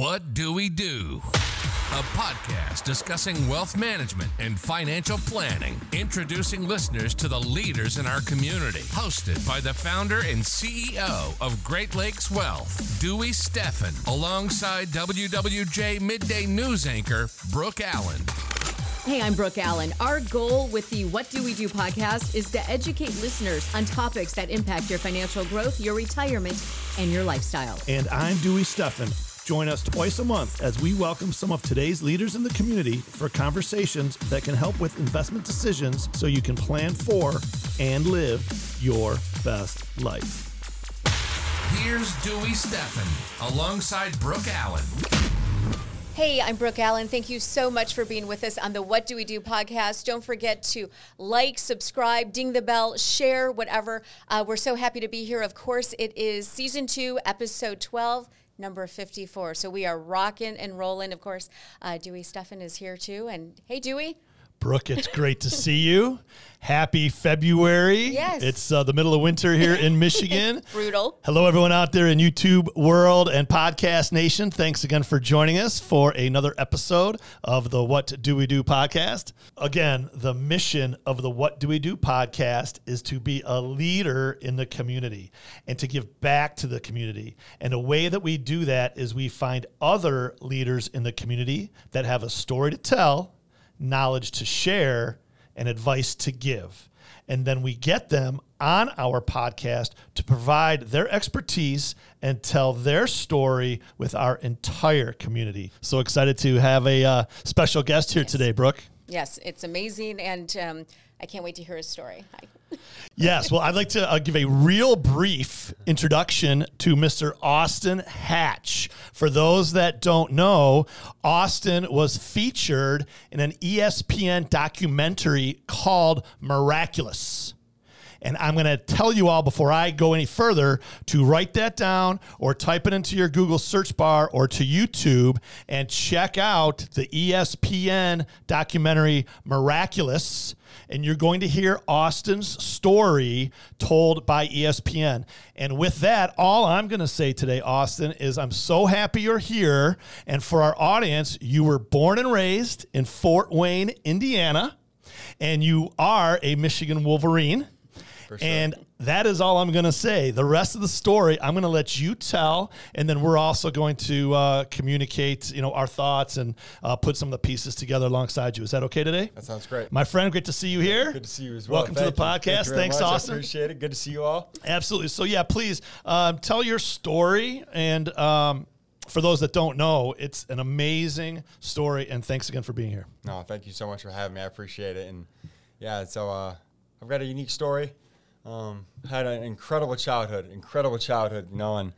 What Do We Do? A podcast discussing wealth management and financial planning, introducing listeners to the leaders in our community. Hosted by the founder and CEO of Great Lakes Wealth, Dewey Steffen, alongside WWJ Midday News anchor Brooke Allen. Hey, I'm Brooke Allen. Our goal with the What Do We Do podcast is to educate listeners on topics that impact your financial growth, your retirement, and your lifestyle. And I'm Dewey Steffen. Join us twice a month as we welcome some of today's leaders in the community for conversations that can help with investment decisions so you can plan for and live your best life. Here's Dewey Steffen alongside Brooke Allen. Hey, I'm Brooke Allen. Thank you so much for being with us on the What Do We Do podcast. Don't forget to like, subscribe, ding the bell, share, whatever. Uh, we're so happy to be here. Of course, it is season two, episode 12 number 54. So we are rocking and rolling. Of course, uh, Dewey Steffen is here too. And hey, Dewey. Brooke, it's great to see you. Happy February. Yes. It's uh, the middle of winter here in Michigan. Brutal. Hello, everyone out there in YouTube world and podcast nation. Thanks again for joining us for another episode of the What Do We Do podcast. Again, the mission of the What Do We Do podcast is to be a leader in the community and to give back to the community. And a way that we do that is we find other leaders in the community that have a story to tell knowledge to share, and advice to give. And then we get them on our podcast to provide their expertise and tell their story with our entire community. So excited to have a uh, special guest here yes. today, Brooke. Yes, it's amazing. And um, I can't wait to hear his story. yes, well, I'd like to uh, give a real brief introduction to Mr. Austin Hatch. For those that don't know, Austin was featured in an ESPN documentary called Miraculous. And I'm going to tell you all before I go any further to write that down or type it into your Google search bar or to YouTube and check out the ESPN documentary Miraculous and you're going to hear Austin's story told by ESPN. And with that, all I'm going to say today, Austin, is I'm so happy you're here. And for our audience, you were born and raised in Fort Wayne, Indiana, and you are a Michigan Wolverine. Sure. And that is all I'm going to say. The rest of the story, I'm going to let you tell, and then we're also going to uh, communicate, you know, our thoughts and uh, put some of the pieces together alongside you. Is that okay today? That sounds great, my friend. Great to see you here. Good to see you as well. Welcome Thank to the podcast. Thank Thanks, Austin. I appreciate it. Good to see you all. Absolutely. So yeah, please um, tell your story and. Um, for those that don't know, it's an amazing story, and thanks again for being here. No, thank you so much for having me. I appreciate it, and yeah, so uh, I've got a unique story. Um, had an incredible childhood, incredible childhood, you know, and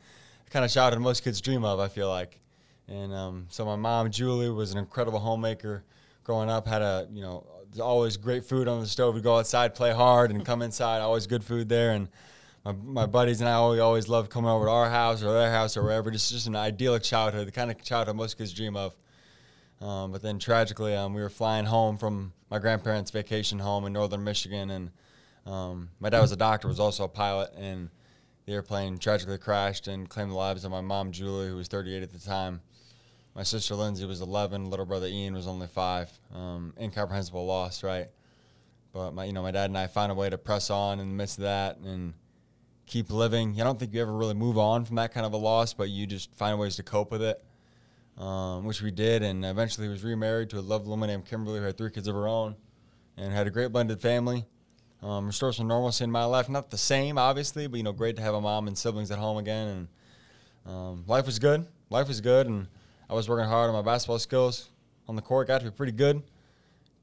kind of childhood most kids dream of, I feel like. And um, so my mom, Julie, was an incredible homemaker growing up, had a, you know, always great food on the stove. We'd go outside, play hard, and come inside, always good food there. And my, my buddies and I always, always loved coming over to our house or their house or wherever. Just, just an idyllic childhood, the kind of childhood most kids dream of. Um, but then tragically, um, we were flying home from my grandparents' vacation home in northern Michigan, and um, my dad was a doctor, was also a pilot, and the airplane tragically crashed and claimed the lives of my mom, Julie, who was 38 at the time. My sister Lindsay was 11. Little brother Ian was only five. Um, incomprehensible loss, right? But my, you know, my dad and I found a way to press on in the midst of that and keep living. I don't think you ever really move on from that kind of a loss, but you just find ways to cope with it, um, which we did. And eventually, was remarried to a lovely woman named Kimberly, who had three kids of her own, and had a great blended family um, restore some normalcy in my life. Not the same, obviously, but you know, great to have a mom and siblings at home again. And um, life was good. Life was good, and I was working hard on my basketball skills on the court. Got to be pretty good,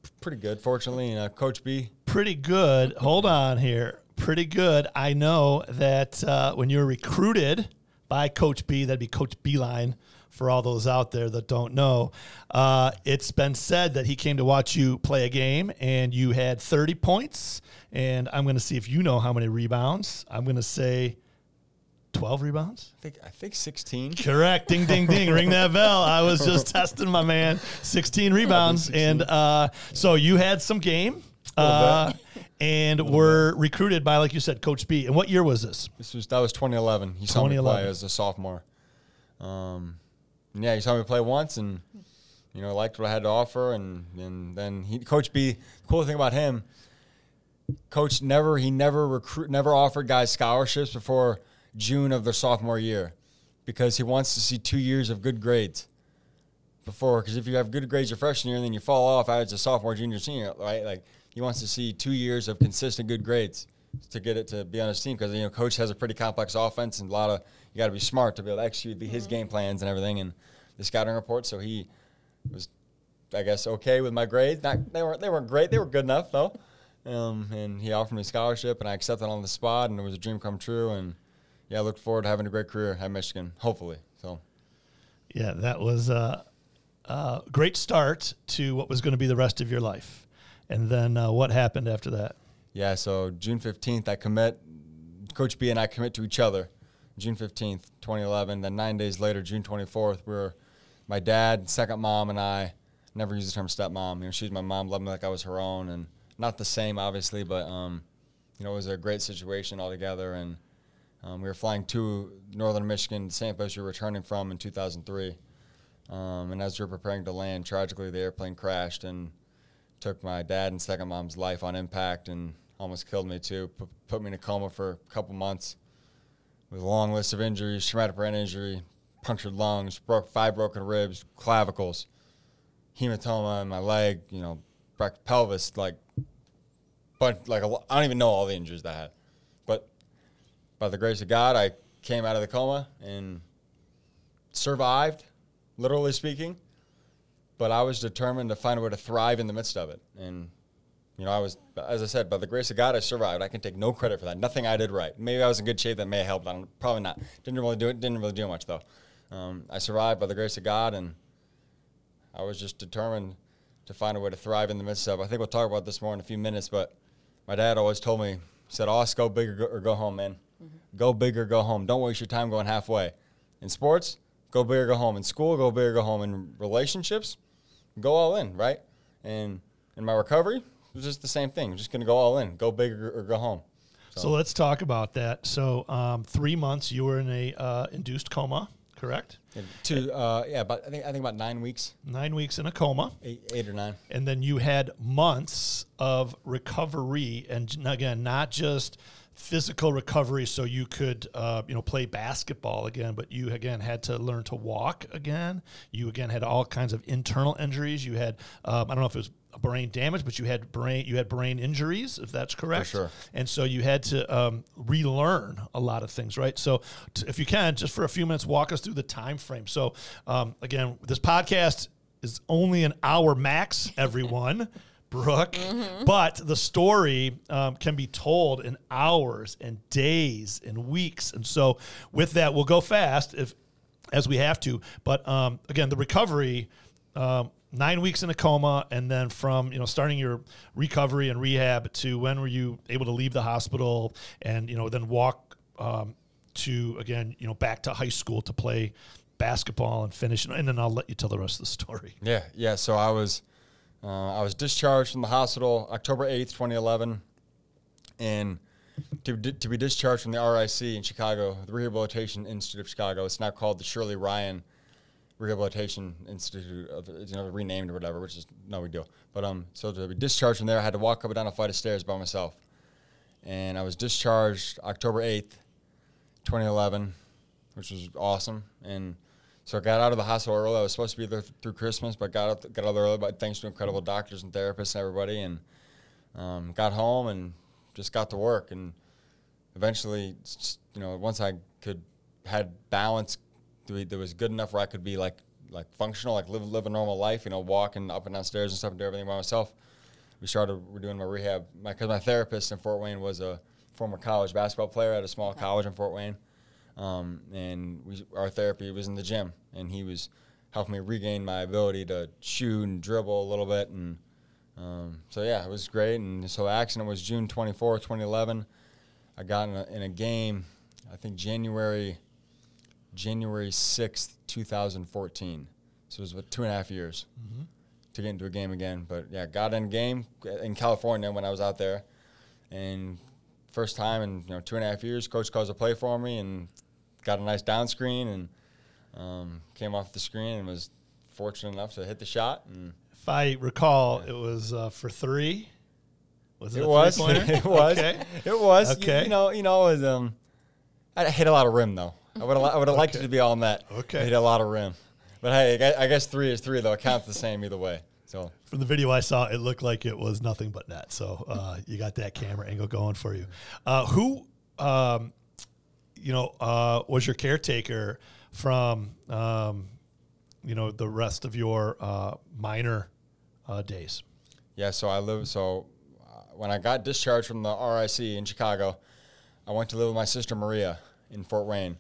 P- pretty good. Fortunately, and uh, Coach B. Pretty good. Hold on here. Pretty good. I know that uh, when you're recruited by Coach B, that'd be Coach Beilein for all those out there that don't know. Uh, it's been said that he came to watch you play a game and you had 30 points. And I'm going to see if you know how many rebounds. I'm going to say 12 rebounds? I think I think 16. Correct. Ding ding ding. Ring that bell. I was just testing my man. 16 rebounds 16. and uh, so you had some game. Uh, and were recruited by like you said Coach B. And what year was this? This was that was 2011. He saw me play as a sophomore. Um, yeah, he saw me play once and you know liked what I had to offer, and and then he Coach B. Cool thing about him, Coach never he never recruit never offered guys scholarships before June of their sophomore year, because he wants to see two years of good grades before. Because if you have good grades your freshman year and then you fall off as a sophomore, junior, senior, right? Like he wants to see two years of consistent good grades to get it to be on his team because you know coach has a pretty complex offense and a lot of you got to be smart to be able to execute his game plans and everything and the scouting report. So he was, I guess, okay with my grades. Not they weren't they weren't great. They were good enough though. Um, and he offered me a scholarship, and I accepted on the spot, and it was a dream come true. And yeah, I look forward to having a great career at Michigan, hopefully. So Yeah, that was a, a great start to what was going to be the rest of your life. And then uh, what happened after that? yeah, so June fifteenth, I commit. Coach B and I commit to each other. June fifteenth, twenty eleven. Then nine days later, June twenty fourth, we were my dad, second mom, and I. Never use the term stepmom. You know, she's my mom, loved me like I was her own, and not the same, obviously, but um, you know, it was a great situation altogether. And um, we were flying to northern Michigan, the same place we were returning from in 2003. Um, and as we were preparing to land, tragically the airplane crashed and took my dad and second mom's life on impact and almost killed me too. P- put me in a coma for a couple months with a long list of injuries, traumatic brain injury, punctured lungs, broke five broken ribs, clavicles, hematoma in my leg, you know, pelvis, like, but like I don't even know all the injuries that I had. But by the grace of God, I came out of the coma and survived, literally speaking. But I was determined to find a way to thrive in the midst of it. And, you know, I was, as I said, by the grace of God, I survived. I can take no credit for that. Nothing I did right. Maybe I was in good shape that may have helped. I don't, probably not. Didn't really do it. Didn't really do much though. Um, I survived by the grace of God, and I was just determined to find a way to thrive in the midst of. I think we'll talk about this more in a few minutes. But my dad always told me, said, "Us, go big or go, or go home, man. Go big or go home. Don't waste your time going halfway. In sports, go big or go home. In school, go big or go home. In relationships, go all in, right? And in my recovery, it was just the same thing. I'm just going to go all in, go big or, or go home. So let's talk about that. So um, three months you were in a uh, induced coma, correct? And two, uh, yeah, but I think I think about nine weeks, Nine weeks in a coma. eight, eight or nine. and then you had months of recovery and again not just physical recovery so you could uh, you know play basketball again but you again had to learn to walk again you again had all kinds of internal injuries you had um, i don't know if it was brain damage but you had brain you had brain injuries if that's correct. sure. and so you had to um, relearn a lot of things right? So t- if you can just for a few minutes walk us through the time frame. So um, again this podcast is only an hour max everyone brooke. But the story um, can be told in hours and days and weeks. And so with that we'll go fast if as we have to. But um, again the recovery um, nine weeks in a coma and then from you know starting your recovery and rehab to when were you able to leave the hospital and you know then walk um, to again you know back to high school to play basketball and finish and then i'll let you tell the rest of the story Yeah, yeah. So I was, uh, I was discharged from the hospital October eighth, twenty eleven, and to to be discharged from the RIC in Chicago, the Rehabilitation Institute of Chicago. It's now called the Shirley Ryan Rehabilitation Institute, of, you know, renamed or whatever, which is no big deal. But um, so to be discharged from there, I had to walk up and down a flight of stairs by myself, and I was discharged October eighth, twenty eleven, which was awesome, and. So I got out of the hospital early. I was supposed to be there through Christmas, but got out, got out early. But thanks to incredible doctors and therapists and everybody, and um, got home and just got to work. And eventually, you know, once I could had balance, that was good enough where I could be like like functional, like live live a normal life. You know, walking up and down stairs and stuff and do everything by myself. We started we're doing my rehab. Because my therapist in Fort Wayne was a former college basketball player at a small college in Fort Wayne um, and we, our therapy was in the gym, and he was helping me regain my ability to shoot and dribble a little bit, and um, so yeah, it was great. And so the accident was June 24, 2011. I got in a, in a game, I think January January 6th, 2014. So it was about two and a half years to get into a game again. But yeah, got in game in California when I was out there, and first time in you know two and a half years, coach calls a play for me and got a nice down screen and Um, came off the screen and was fortunate enough to hit the shot. And If I recall, it was uh, for three. Was it, it a was, it was, Okay. it was. You- Okay. You, know, you know, it was, um, I hit a lot of rim though. I would have, I would have liked it to be all net. Okay. I hit a lot of rim, but hey, I guess, three is three though. It counts the same either way. So From the video I saw, it looked like it was nothing but net. So uh, you got that camera angle going for you. Uh, who, um, you know, uh, was your caretaker from, um, you know, the rest of your uh, minor uh, days? Yeah, so I live. So uh, when I got discharged from the RIC in Chicago, I went to live with my sister Maria in Fort Wayne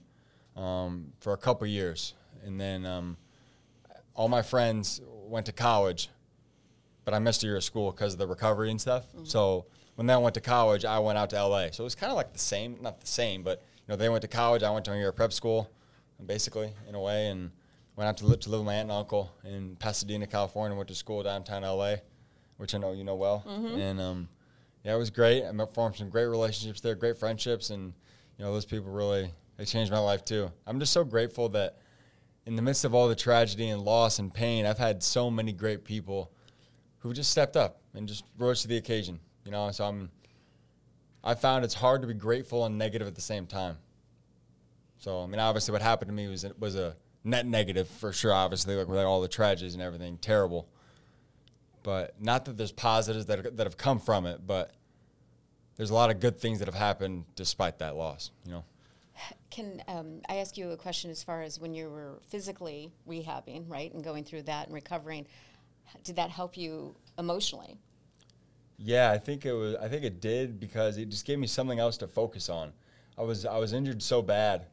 um, for a couple years, and then um, all my friends went to college, but I missed a year of school because of the recovery and stuff. So when they went to college, I went out to LA. So it was kind of like the same, not the same, but you know they went to college. I went to a year of prep school, basically in a way, and went out to live, to live with my aunt and uncle in Pasadena, California. Went to school downtown LA which I know you know well. And um, yeah, it was great. I met, formed some great relationships there, great friendships, and you know those people really they changed my life too. I'm just so grateful that in the midst of all the tragedy and loss and pain, I've had so many great people who just stepped up and just rose to the occasion. You know, so I'm. I found it's hard to be grateful and negative at the same time. So I mean, obviously, what happened to me was was a net negative for sure. Obviously, like with all the tragedies and everything, terrible but not that there's positives that, that have come from it, but there's a lot of good things that have happened despite that loss, you know? Can um, I ask you a question as far as when you were physically rehabbing, right, and going through that and recovering? Did that help you emotionally? Yeah, I think it was. I think it did because it just gave me something else to focus on. I was I was injured so bad,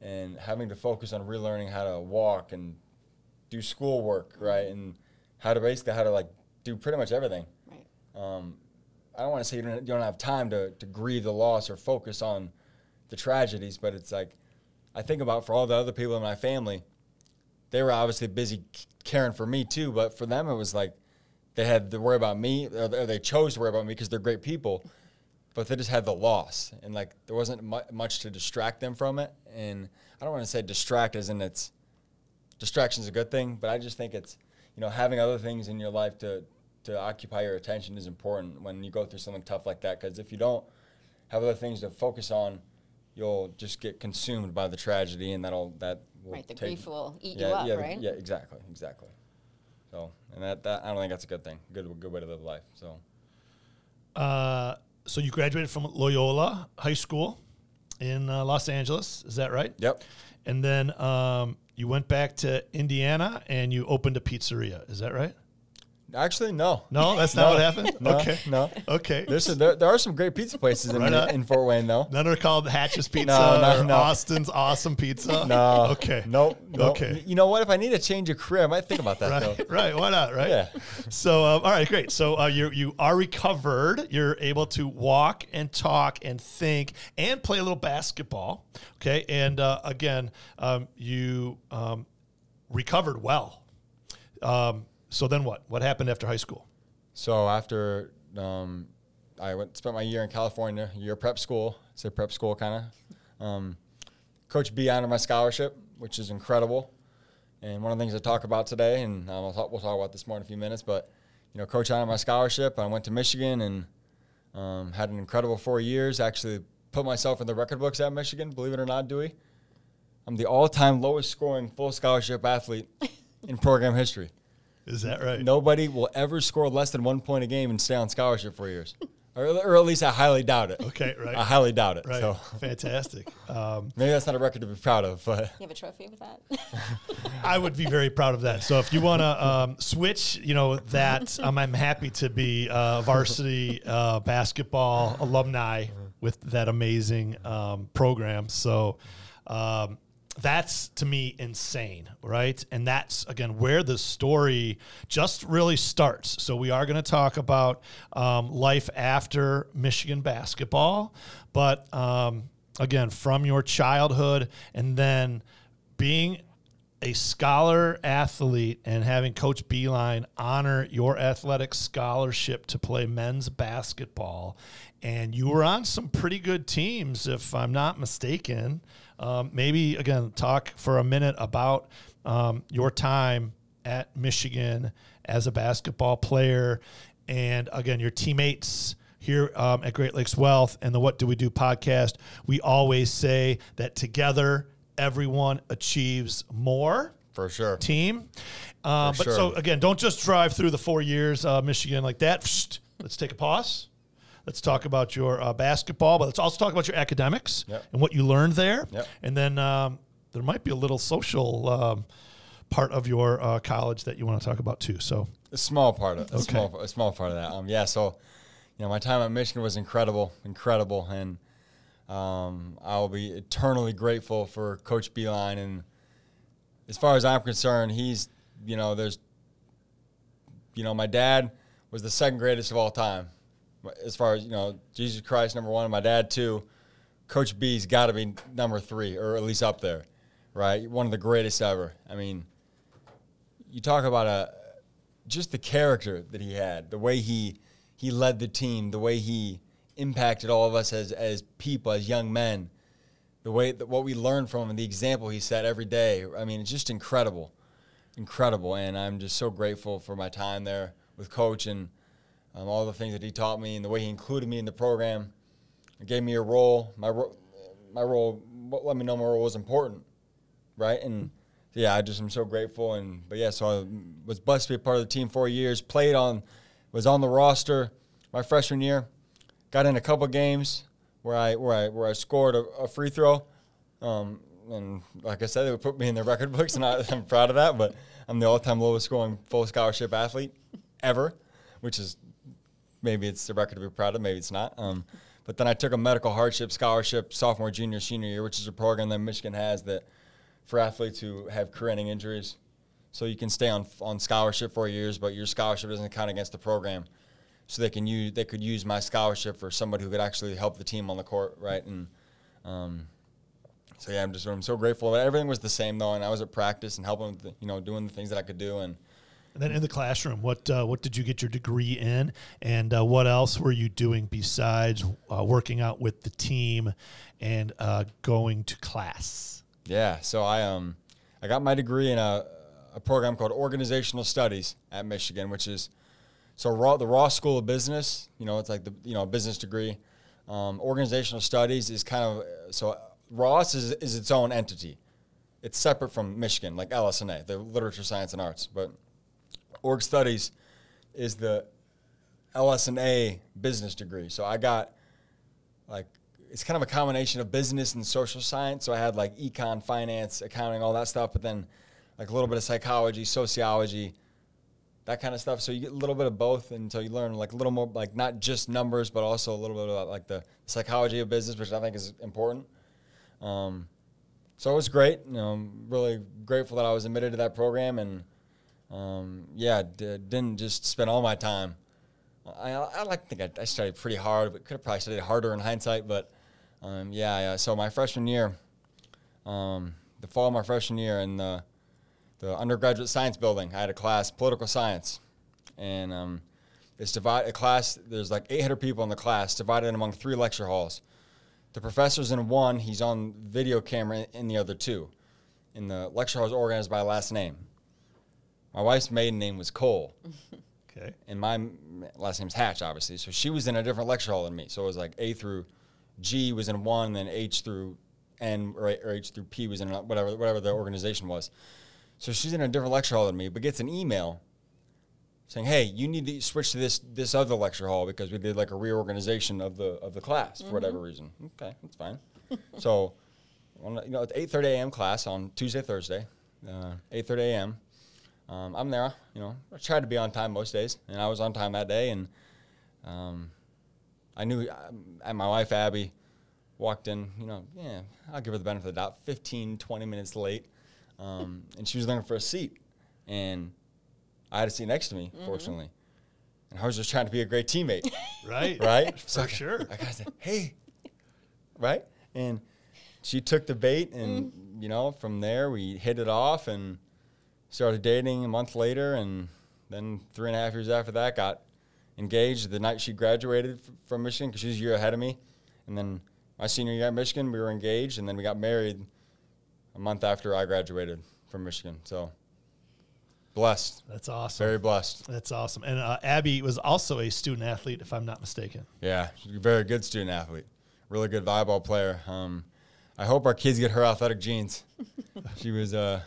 and having to focus on relearning how to walk and do schoolwork, right, and how to basically how to like do pretty much everything. Right. um, I don't want to say you don't, you don't have time to, to grieve the loss or focus on the tragedies, but it's like I think about for all the other people in my family, they were obviously busy caring for me too, but for them it was like they had to worry about me, or they chose to worry about me because they're great people, but they just had the loss, and like there wasn't mu- much to distract them from it. And I don't want to say distract as in it's distraction's a good thing, but I just think it's you know having other things in your life to to occupy your attention is important when you go through something tough like that. Because if you don't have other things to focus on, you'll just get consumed by the tragedy, and that'll that will Right, the take- grief will eat yeah, you up, yeah, right? Yeah, exactly, exactly. So, and that, that I don't think that's a good thing. Good good way to live life. So. Uh, so you graduated from Loyola High School in uh, Los Angeles. Is that right? Yep. And then um, you went back to Indiana and you opened a pizzeria. Is that right? Actually, no. No, that's not No. what happened. No, okay. no. Okay. There's a, there, there are some great pizza places in, Right in Fort Wayne, though. None are called Hatch's Pizza no, or no. Austin's Awesome Pizza. No. Okay. Nope. nope. Okay. You know what? If I need to change a career, I might think about that, Right. though. Right. Why not? Right. Yeah. So, um, all right, great. So uh, you you are recovered. You're able to walk and talk and think and play a little basketball. Okay. And uh, again, um, you um, recovered well. Um, so then what? What happened after high school? So after um, I went spent my year in California, year prep school, say prep school kind of. Um, Coach B honored my scholarship, which is incredible. And one of the things I talk about today, and um, I'll talk, we'll talk about this more in a few minutes, but you know, Coach honored my scholarship. I went to Michigan and um, had an incredible four years. Actually, put myself in the record books at Michigan. Believe it or not, Dewey, I'm the all-time lowest scoring full scholarship athlete in program history. Is that right? Nobody will ever score less than one point a game and stay on scholarship for years, or, or at least I highly doubt it. Okay. Right. I highly doubt it. right. So Fantastic. Um, maybe that's not a record to be proud of, but You have a trophy with that? I would be very proud of that. So if you want to um, switch, you know that um, I'm happy to be uh, varsity uh, basketball alumni with that amazing um, program. So um, that's to me insane, right? And that's again where the story just really starts. So we are going to talk about um, life after Michigan basketball, but um, again from your childhood and then being a scholar athlete and having Coach Beilein honor your athletic scholarship to play men's basketball. And you were on some pretty good teams, if I'm not mistaken. Um, maybe, again, talk for a minute about um, your time at Michigan as a basketball player and, again, your teammates here um, at Great Lakes Wealth and the What Do We Do podcast. We always say that together, everyone achieves more. For sure. Team. Uh, but sure. so again, don't just drive through the four years uh, Michigan like that. Psst. let's take a pause. Let's talk about your uh, basketball, but let's also talk about your academics Yep. and what you learned there. Yep. And then um, there might be a little social um, part of your uh, college that you want to talk about too. So A small part of a Okay. small a small part of that. Um, yeah, so you know, my time at Michigan was incredible, incredible, and um, I'll be eternally grateful for Coach Beilein. And as far as I'm concerned, he's you know, there's you know, my dad was the second greatest of all time. As far as you know, Jesus Christ number one, my dad too. Coach B's got to be number three, or at least up there, right? One of the greatest ever. I mean, you talk about a just the character that he had, the way he he led the team, the way he impacted all of us as as people, as young men, the way that what we learned from him, the example he set every day. I mean, it's just incredible, incredible, and I'm just so grateful for my time there with Coach and um, all the things that he taught me and the way he included me in the program. Gave me a role. My ro- my role let me know my role was important, right? And yeah, I just am so grateful. And but yeah, so I was blessed to be a part of the team four years. Played on, was on the roster my freshman year. Got in a couple games where I where I where I scored a, a free throw. Um, and like I said, they would put me in the record books, and I, I'm proud of that. But I'm the all-time lowest scoring full scholarship athlete ever, which is maybe it's the record to be proud of, maybe it's not. Um, but then I took a medical hardship scholarship sophomore, junior, senior year, which is a program that Michigan has that for athletes who have career-ending injuries. So you can stay on on scholarship for years, but your scholarship doesn't count against the program. So they can use they could use my scholarship for somebody who could actually help the team on the court, right? And um, so yeah, I'm just I'm so grateful everything was the same though, and I was at practice and helping, with the, you know, doing the things that I could do, and And then in the classroom, what uh, what did you get your degree in, and uh, what else were you doing besides uh, working out with the team and uh, going to class? Yeah, so I um I got my degree in a, a program called Organizational Studies at Michigan, which is so Ross the Ross School of Business. You know, it's like the you know business degree. Um, organizational Studies is kind of so Ross is is its own entity. It's separate from Michigan, like LS&A, the Literature, Science, and Arts. But Org Studies is the LS&A business degree. So I got like it's kind of a combination of business and social science. So I had like econ, finance, accounting, all that stuff, but then like a little bit of psychology, sociology, that kind of stuff. So you get a little bit of both until you learn like a little more like not just numbers, but also a little bit about like the psychology of business, which I think is important. Um, so it was great. You know, I'm really grateful that I was admitted to that program, and um, yeah, d- didn't just spend all my time. I, I like to think I, I studied pretty hard, but could have probably studied harder in hindsight. But um, yeah, yeah, so my freshman year, um, the fall of my freshman year in the, the undergraduate science building, I had a class, political science, and um, it's divided. A class, there's like 800 people in the class, divided among three lecture halls. The professor's in one, he's on video camera in the other two. And the lecture hall is organized by last name. My wife's maiden name was Cole Okay. and my m- last name's Hatch, obviously. So she was in a different lecture hall than me. So it was like A through G was in one, and then H through N or, or H through P was in another- whatever whatever the organization was. So she's in a different lecture hall than me, but gets an email saying, "Hey, you need to switch to this this other lecture hall because we did like a reorganization of the of the class for whatever reason." Okay, that's fine. so, you know, it's eight thirty a.m. class on Tuesday, Thursday, uh, eight thirty a.m. Um, I'm there, you know. I try to be on time most days, and I was on time that day. And um, I knew, um, and my wife Abby walked in, you know, yeah, I'll give her the benefit of the doubt, 15, 20 minutes late, um, and she was looking for a seat, and I had a seat next to me, fortunately, and I was just trying to be a great teammate, Right. right? For I- sure. I say, hey, right? And she took the bait and you know, from there we hit it off and started dating a month later, and then three and a half years after that, got engaged the night she graduated f- from Michigan because she was a year ahead of me, and then my senior year at Michigan, we were engaged, and then we got married a month after I graduated from Michigan. So blessed, That's awesome. very blessed. That's awesome. And uh, Abby was also a student athlete, if I'm not mistaken. Yeah, she's a very good student athlete, really good volleyball player. Um, I hope our kids get her athletic genes. she was, uh,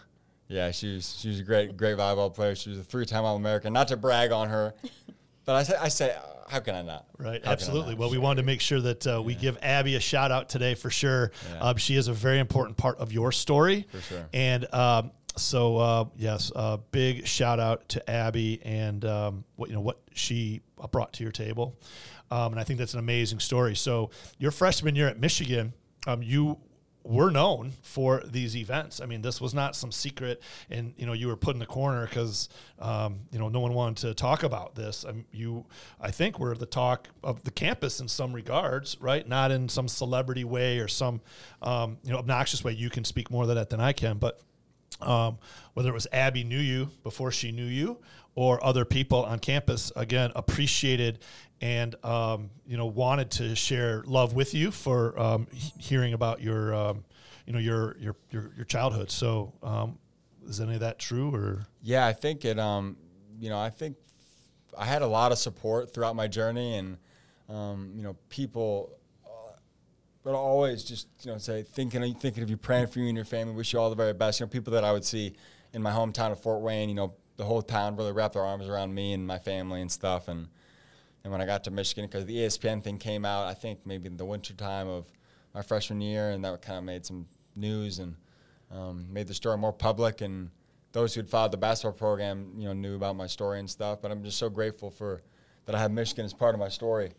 yeah, she was she was a great great volleyball player. She was a three-time All-American. Not to brag on her, but I say I say, uh, how can I not? Right, How absolutely. not? Well, we wanted to make sure that uh, we give Abby a shout out today for sure. Yeah. Um, she is a very important part of your story. For sure. And um, so, uh, yes, uh, big shout out to Abby and um, what you know what she brought to your table. Um, and I think that's an amazing story. So, your freshman year at Michigan, um, you were known for these events. I mean, this was not some secret, and you know, you were put in the corner because um, you know no one wanted to talk about this. Um, you, I think, were the talk of the campus in some regards, right? Not in some celebrity way or some um, you know obnoxious way. You can speak more of that than I can, but um, whether it was Abby knew you before she knew you, or other people on campus, again, appreciated and um, you know wanted to share love with you for um, hearing about your um, you know your your your, your childhood. So um, is any of that true or Yeah, I think it. Um, you know, I think I had a lot of support throughout my journey, and um, you know, people uh, would always just you know say thinking thinking of you, praying for you and your family, wish you all the very best. You know, people that I would see in my hometown of Fort Wayne. You know, the whole town really wrapped their arms around me and my family and stuff, and and when I got to Michigan, because the ESPN thing came out, I think maybe in the winter time of my freshman year, and that kind of made some news and um, made the story more public. And those who'd followed the basketball program, you know, knew about my story and stuff. But I'm just so grateful for that I have Michigan as part of my story.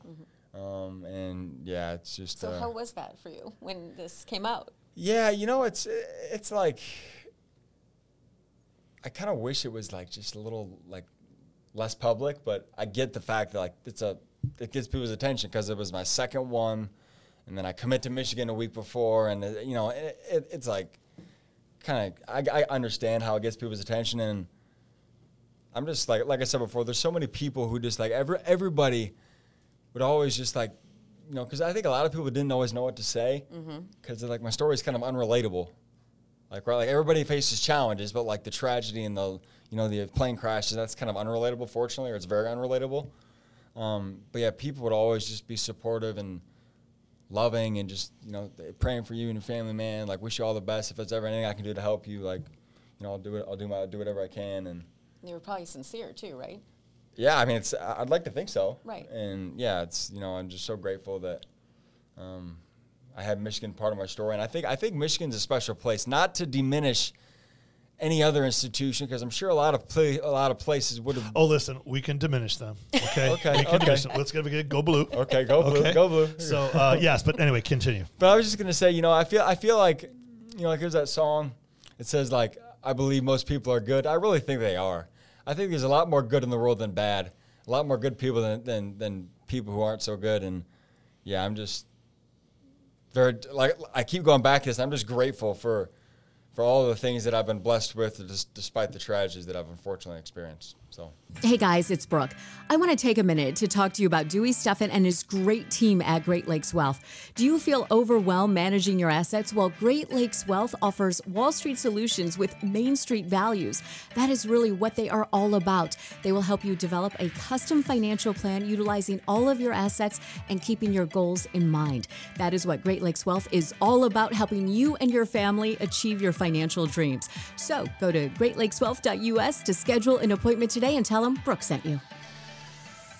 Um, and yeah, it's just So uh, how was that for you when this came out? yeah, you know, it's it's like I kind of wish it was like just a little like less public, but I get the fact that like it's a it gets people's attention because it was my second one, and then I commit to Michigan a week before, and it, you know it, it, it's like kind of I, I understand how it gets people's attention, and I'm just like like I said before, there's so many people who just like every everybody would always just like you know because I think a lot of people didn't always know what to say mm-hmm. because like my story is kind of unrelatable. Like right, like everybody faces challenges, but like the tragedy and the you know the plane crashes, that's kind of unrelatable, fortunately, or it's very unrelatable. Um, but yeah, people would always just be supportive and loving and just you know praying for you and your family, man. Like wish you all the best. If there's ever anything I can do to help you, like you know I'll do it. I'll do my I'll do whatever I can. And You were probably sincere too, right? yeah, I mean it's I'd like to think so. Right. And yeah, it's you know I'm just so grateful that um, I have Michigan part of my story, and I think I think Michigan's a special place. Not to diminish any other institution, because I'm sure a lot of pla- a lot of places would have. oh listen we can diminish them okay Okay, we can okay. them. let's get a go blue Okay, go blue, Okay. go blue. so uh, yes but anyway continue But I was just gonna say, you know, I feel I feel like, you know, like there's that song. It says like, I believe most people are good. I really think they are. I think there's a lot more good in the world than bad. A lot more good people than than, than people who aren't so good. And yeah, I'm just like I keep going back to this. I'm just grateful for for all the things that I've been blessed with, despite the tragedies that I've unfortunately experienced. Hey guys, it's Brooke. I want to take a minute to talk to you about Dewey Steffen and his great team at Great Lakes Wealth. Do you feel overwhelmed managing your assets? Well, Great Lakes Wealth offers Wall Street solutions with Main Street values. That is really what they are all about. They will help you develop a custom financial plan utilizing all of your assets and keeping your goals in mind. That is what Great Lakes Wealth is all about, helping you and your family achieve your financial dreams. So go to greatlakeswealth.us to schedule an appointment today and tell them Brooke sent you.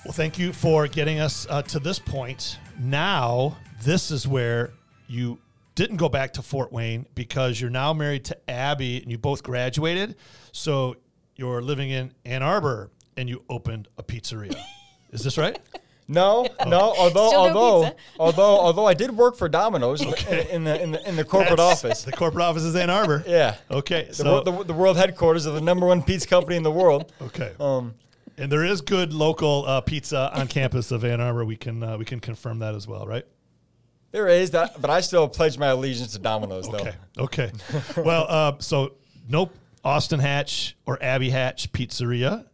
Well, thank you for getting us uh, to this point. Now, this is where you didn't go back to Fort Wayne because you're now married to Abby and you both graduated. So you're living in Ann Arbor and you opened a pizzeria. is this right? No, no. Although, Still no although, pizza. although, although I did work for Domino's in, in the in the in the corporate That's- office. The corporate office is Ann Arbor. Yeah. Okay. The, So, the, the world headquarters of the number one pizza company in the world. okay. Um, and there is good local uh, pizza on campus of Ann Arbor. We can uh, we can confirm that as well, right? There is that, but I still pledge my allegiance to Domino's, though. Okay. Okay. well, uh, so nope. Austin Hatch or Abby Hatch Pizzeria.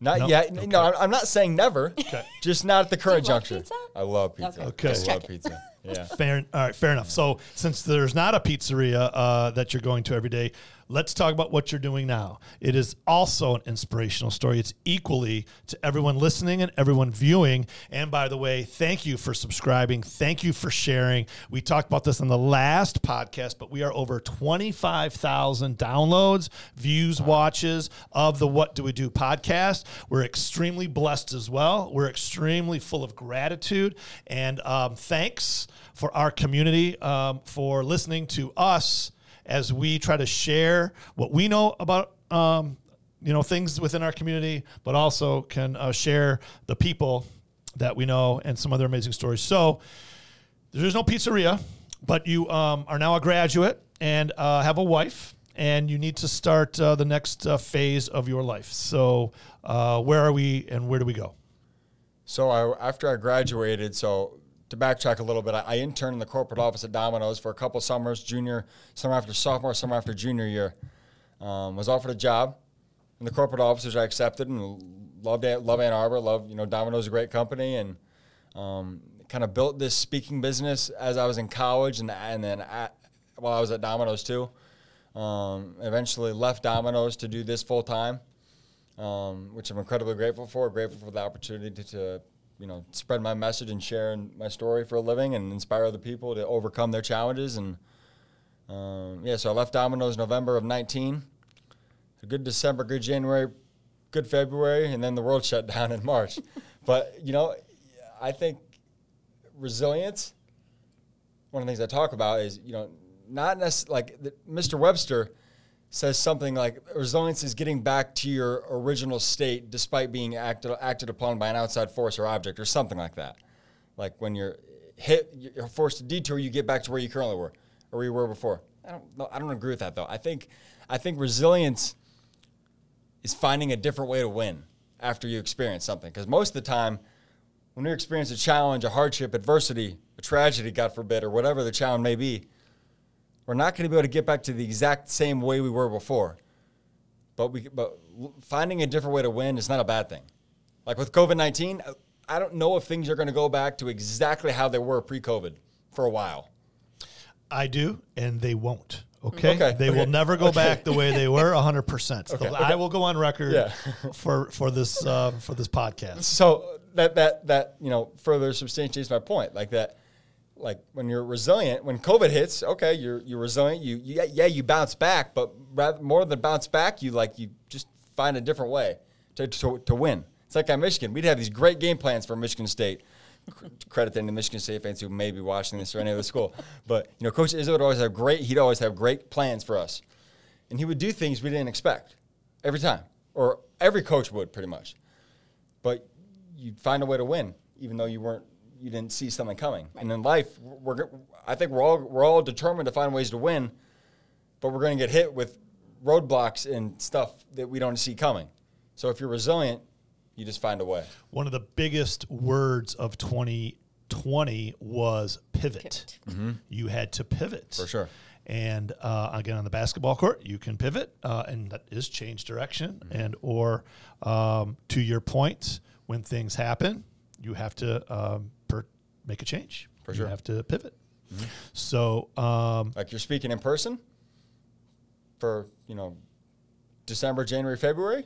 Not No? yet. Okay. No, I'm- I'm not saying never. Just not at the current love juncture. pizza? I love pizza. Okay. I Just love pizza. Yeah. Fair. All right. Fair enough. So since there's not a pizzeria uh, that you're going to every day, let's talk about what you're doing now. It is also an inspirational story. It's equally to everyone listening and everyone viewing. And by the way, thank you for subscribing. Thank you for sharing. We talked about this on the last podcast, but we are over 25,000 downloads, views, watches of the What Do We Do podcast. We're extremely blessed as well. We're extremely full of gratitude and um, thanks for our community um, for listening to us as we try to share what we know about um, you know things within our community, but also can uh, share the people that we know and some other amazing stories. So there's no pizzeria, but you um, are now a graduate and uh, have a wife, and you need to start uh, the next uh, phase of your life. So uh, where are we, and where do we go? So I, after I graduated, so to backtrack a little bit, I, I interned in the corporate office at Domino's for a couple summers, junior, summer after sophomore, summer after junior year. Um, was offered a job in the corporate office, which I accepted and loved. Love Ann Arbor, love you know Domino's a great company, and um, kind of built this speaking business as I was in college, and and then at, while I was at Domino's too. Um, eventually left Domino's to do this full time um, which I'm incredibly grateful for. Grateful for the opportunity to, to, you know, spread my message and share my story for a living and inspire other people to overcome their challenges. And um, yeah, so I left Domino's November of 19. A good December, good January, good February, and then the world shut down in March. but you know, I think resilience. One of the things I talk about is you know not necessarily like the, Mr. Webster says something like resilience is getting back to your original state despite being acted acted upon by an outside force or object or something like that. Like when you're hit, you're forced to detour, you get back to where you currently were or where you were before. I don't know. I don't agree with that though. I think I think resilience is finding a different way to win after you experience something. Because most of the time, when you experience a challenge, a hardship, adversity, a tragedy, God forbid, or whatever the challenge may be, we're not going to be able to get back to the exact same way we were before. But we, but finding a different way to win is not a bad thing. Like with COVID nineteen, I don't know if things are going to go back to exactly how they were pre-COVID for a while. I do, and they won't. Okay, Okay, they will never go back the way they were. hundred percent. Okay, I okay. will go on record Yeah. for for this uh, for this podcast. so that that that you know further substantiates my point like that like when you're resilient when covid hits okay you're you're resilient you, you yeah you bounce back but rather more than bounce back you like you just find a different way to, to, to win. It's like at michigan we'd have these great game plans for michigan state. Credit to any michigan state fans who may be watching this or any other school but you know coach izzo would always have great he'd always have great plans for us. And he would do things we didn't expect every time or every coach would pretty much. But you'd find a way to win, even though you weren't, you didn't see something coming. And in life, we're, I think we're all, we're all determined to find ways to win, but we're going to get hit with roadblocks and stuff that we don't see coming. So if you're resilient, you just find a way. One of the biggest words of 2020 was pivot. You had to pivot For sure. And uh, again, on the basketball court, you can pivot, uh, and that is change direction. And or um, to your point, when things happen, you have to um, per- make a change. For You have to pivot. So um, Like you're speaking in person for, you know, December, January, February.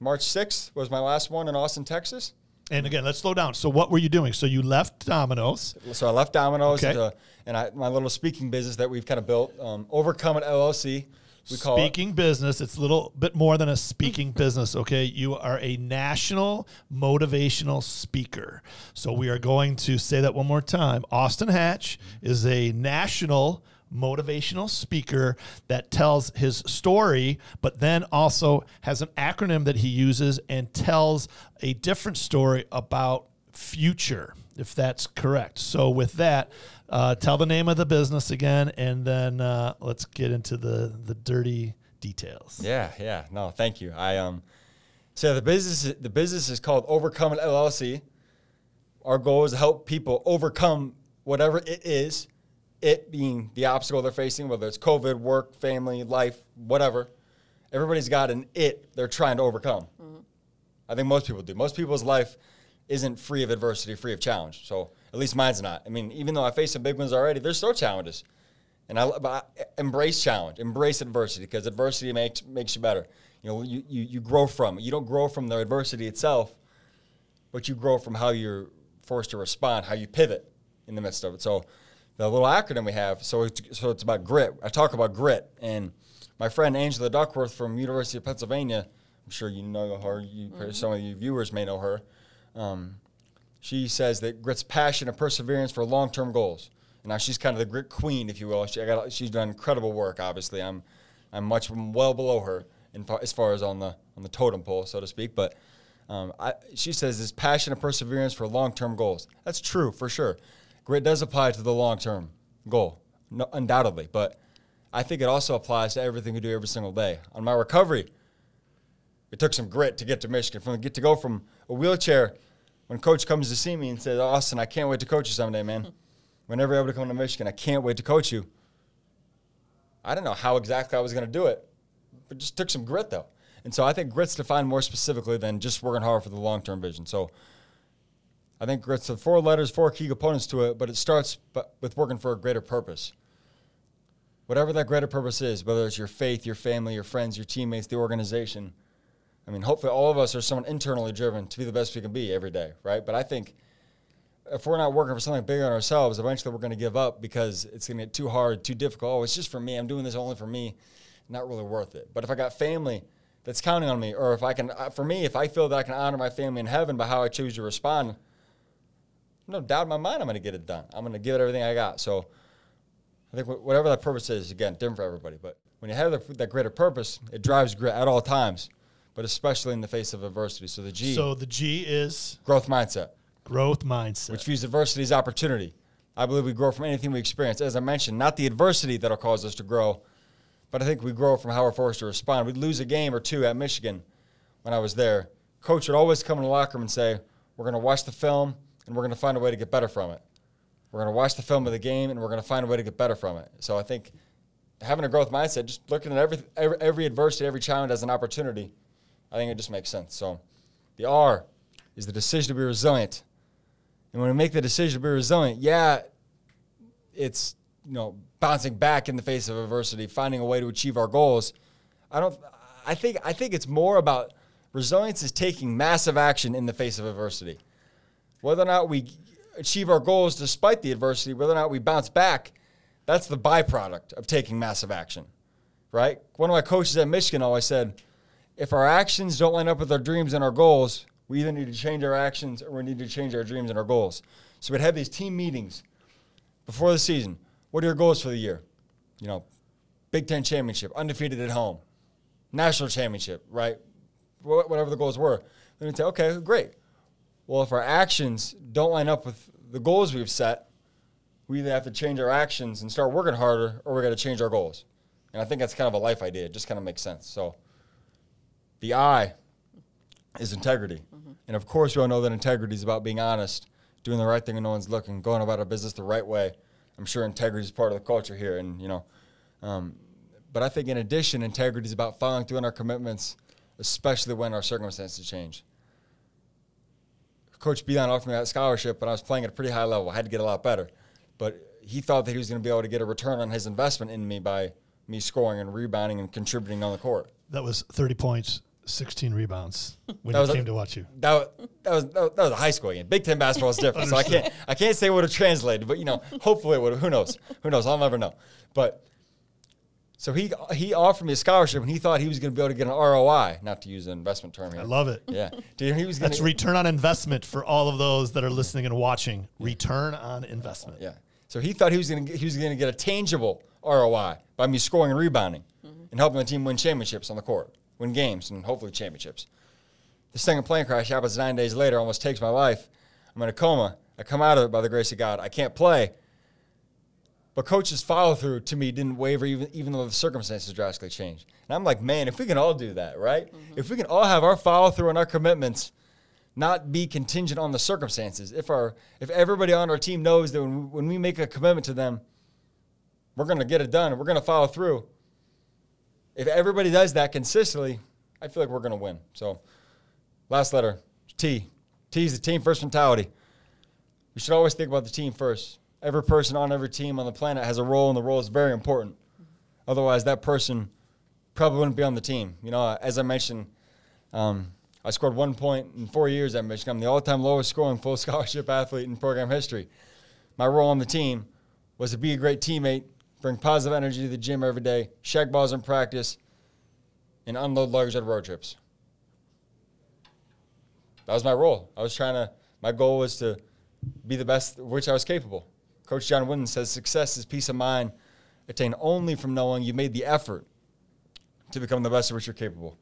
March 6th was my last one in Austin, Texas. And again, let's slow down. So, what were you doing? So, you left Domino's. So I left Domino's Okay. to, and I, my little speaking business that we've kind of built, um, Overcome It LLC. We call it. speaking business. It's a little bit more than a speaking business. Okay, you are a national motivational speaker. So we are going to say that one more time. Austin Hatch is a national motivational speaker that tells his story, but then also has an acronym that he uses and tells a different story about future, if that's correct. So with that, uh, tell the name of the business again, and then uh, let's get into the the dirty details. Yeah, yeah. No, thank you. I um so the business the business is called Overcome LLC. Our goal is to help people overcome whatever it is, it being the obstacle they're facing, whether it's COVID, work, family, life, whatever, everybody's got an it they're trying to overcome. I think most people do. Most people's life isn't free of adversity, free of challenge. So at least mine's not. I mean, even though I faced some big ones already, there's still challenges. And I, I embrace challenge, embrace adversity, because adversity makes makes you better. You know, you, you, you grow from it. You don't grow from the adversity itself, but you grow from how you're forced to respond, how you pivot in the midst of it. So the little acronym we have, so it's, so it's about grit. I talk about grit, and my friend Angela Duckworth from University of Pennsylvania, I'm sure you know her. You, mm-hmm. Some of you viewers may know her. Um, she says that grit's passion and perseverance for long-term goals. Now she's kind of the grit queen, if you will. She, got, she's done incredible work. Obviously, I'm I'm much well below her in far, as far as on the on the totem pole, so to speak. But um, I, she says this passion and perseverance for long-term goals. That's true for sure. Grit does apply to the long-term goal, no, undoubtedly. But I think it also applies to everything we do every single day. On my recovery, it took some grit to get to Michigan. From get to go from a wheelchair, when coach comes to see me and says, "Austin, I can't wait to coach you someday, man. Whenever you're able to come to Michigan, I can't wait to coach you." I don't know how exactly I was going to do it, but just took some grit though. And so I think grit's defined more specifically than just working hard for the long-term vision. So I think grit's the four letters, four key components to it, but it starts with working for a greater purpose. Whatever that greater purpose is, whether it's your faith, your family, your friends, your teammates, the organization. I mean, hopefully all of us are someone internally driven to be the best we can be every day, right? But I think if we're not working for something bigger than ourselves, eventually we're going to give up because it's going to get too hard, too difficult. Oh, it's just for me. I'm doing this only for me. Not really worth it. But if I got family that's counting on me, or if I can, uh, for me, if I feel that I can honor my family in heaven by how I choose to respond, no doubt in my mind I'm going to get it done. I'm going to give it everything I got. So I think whatever that purpose is, again, different for everybody. But when you have that, that greater purpose, it drives grit at all times, but especially in the face of adversity. So the G. So the G is growth mindset. Growth mindset. Which views adversity as opportunity. I believe we grow from anything we experience. As I mentioned, not the adversity that'll cause us to grow, but I think we grow from how we're forced to respond. We'd lose a game or two at Michigan when I was there. Coach would always come in the locker room and say, We're going to watch the film and we're going to find a way to get better from it. We're going to watch the film of the game and we're going to find a way to get better from it. So I think having a growth mindset, just looking at every, every, every adversity, every challenge as an opportunity, I think it just makes sense. So the R is the decision to be resilient. And when we make the decision to be resilient, yeah, it's you know bouncing back in the face of adversity, finding a way to achieve our goals. I don't. I think. I think it's more about resilience is taking massive action in the face of adversity. Whether or not we achieve our goals despite the adversity, whether or not we bounce back, that's the byproduct of taking massive action, right? One of my coaches at Michigan always said, if our actions don't line up with our dreams and our goals, we either need to change our actions or we need to change our dreams and our goals. So we'd have these team meetings before the season. What are your goals for the year? You know, Big Ten championship, undefeated at home, national championship, right? Whatever the goals were. Then we'd say, okay, great. Well, if our actions don't line up with the goals we've set, we either have to change our actions and start working harder or we got to change our goals. And I think that's kind of a life idea. It just kind of makes sense. So the I is integrity. Mm-hmm. And of course, we all know that integrity is about being honest, doing the right thing when no one's looking, going about our business the right way, I'm sure integrity is part of the culture here, and you know, um, but I think in addition, integrity is about following through on our commitments, especially when our circumstances change. Coach Beilein offered me that scholarship, but I was playing at a pretty high level. I had to get a lot better, but he thought that he was going to be able to get a return on his investment in me by me scoring and rebounding and contributing on the court. That was 30 points 16 rebounds when he came a, to watch you. That, that was that was a high school game. Big Ten basketball is different, so I can't I can't say it would have translated, but you know, hopefully it would. Who knows? Who knows? I'll never know. But so he he offered me a scholarship, and he thought he was going to be able to get an ROI, not to use an investment term here. I love it. Yeah, Dude, he was. That's return on investment for all of those that are listening and watching. Return on investment. Yeah. So he thought he was going to he was going to get a tangible ROI by me scoring and rebounding. And helping the team win championships on the court win games, and hopefully championships. The second plane crash happens nine days later, almost takes my life. I'm in a coma. I come out of it by the grace of God. I can't play. But coach's follow through to me didn't waver even, even though the circumstances drastically changed. And I'm like, man, if we can all do that, right? Mm-hmm. If we can all have our follow through and our commitments not be contingent on the circumstances. If our if everybody on our team knows that when we, when we make a commitment to them, we're going to get it done we're going to follow through. If everybody does that consistently, I feel like we're going to win. So, last letter T. T is the team first mentality. We should always think about the team first. Every person on every team on the planet has a role, and the role is very important. Otherwise, that person probably wouldn't be on the team. You know, as I mentioned, um, I scored one point in four years at Michigan. I'm the all-time lowest scoring full scholarship athlete in program history. My role on the team was to be a great teammate, bring positive energy to the gym every day, shag balls in practice, and unload luggage at road trips. That was my role. I was trying to. My goal was to be the best of which I was capable. Coach John Wooden says success is peace of mind attained only from knowing you made the effort to become the best of which you're capable.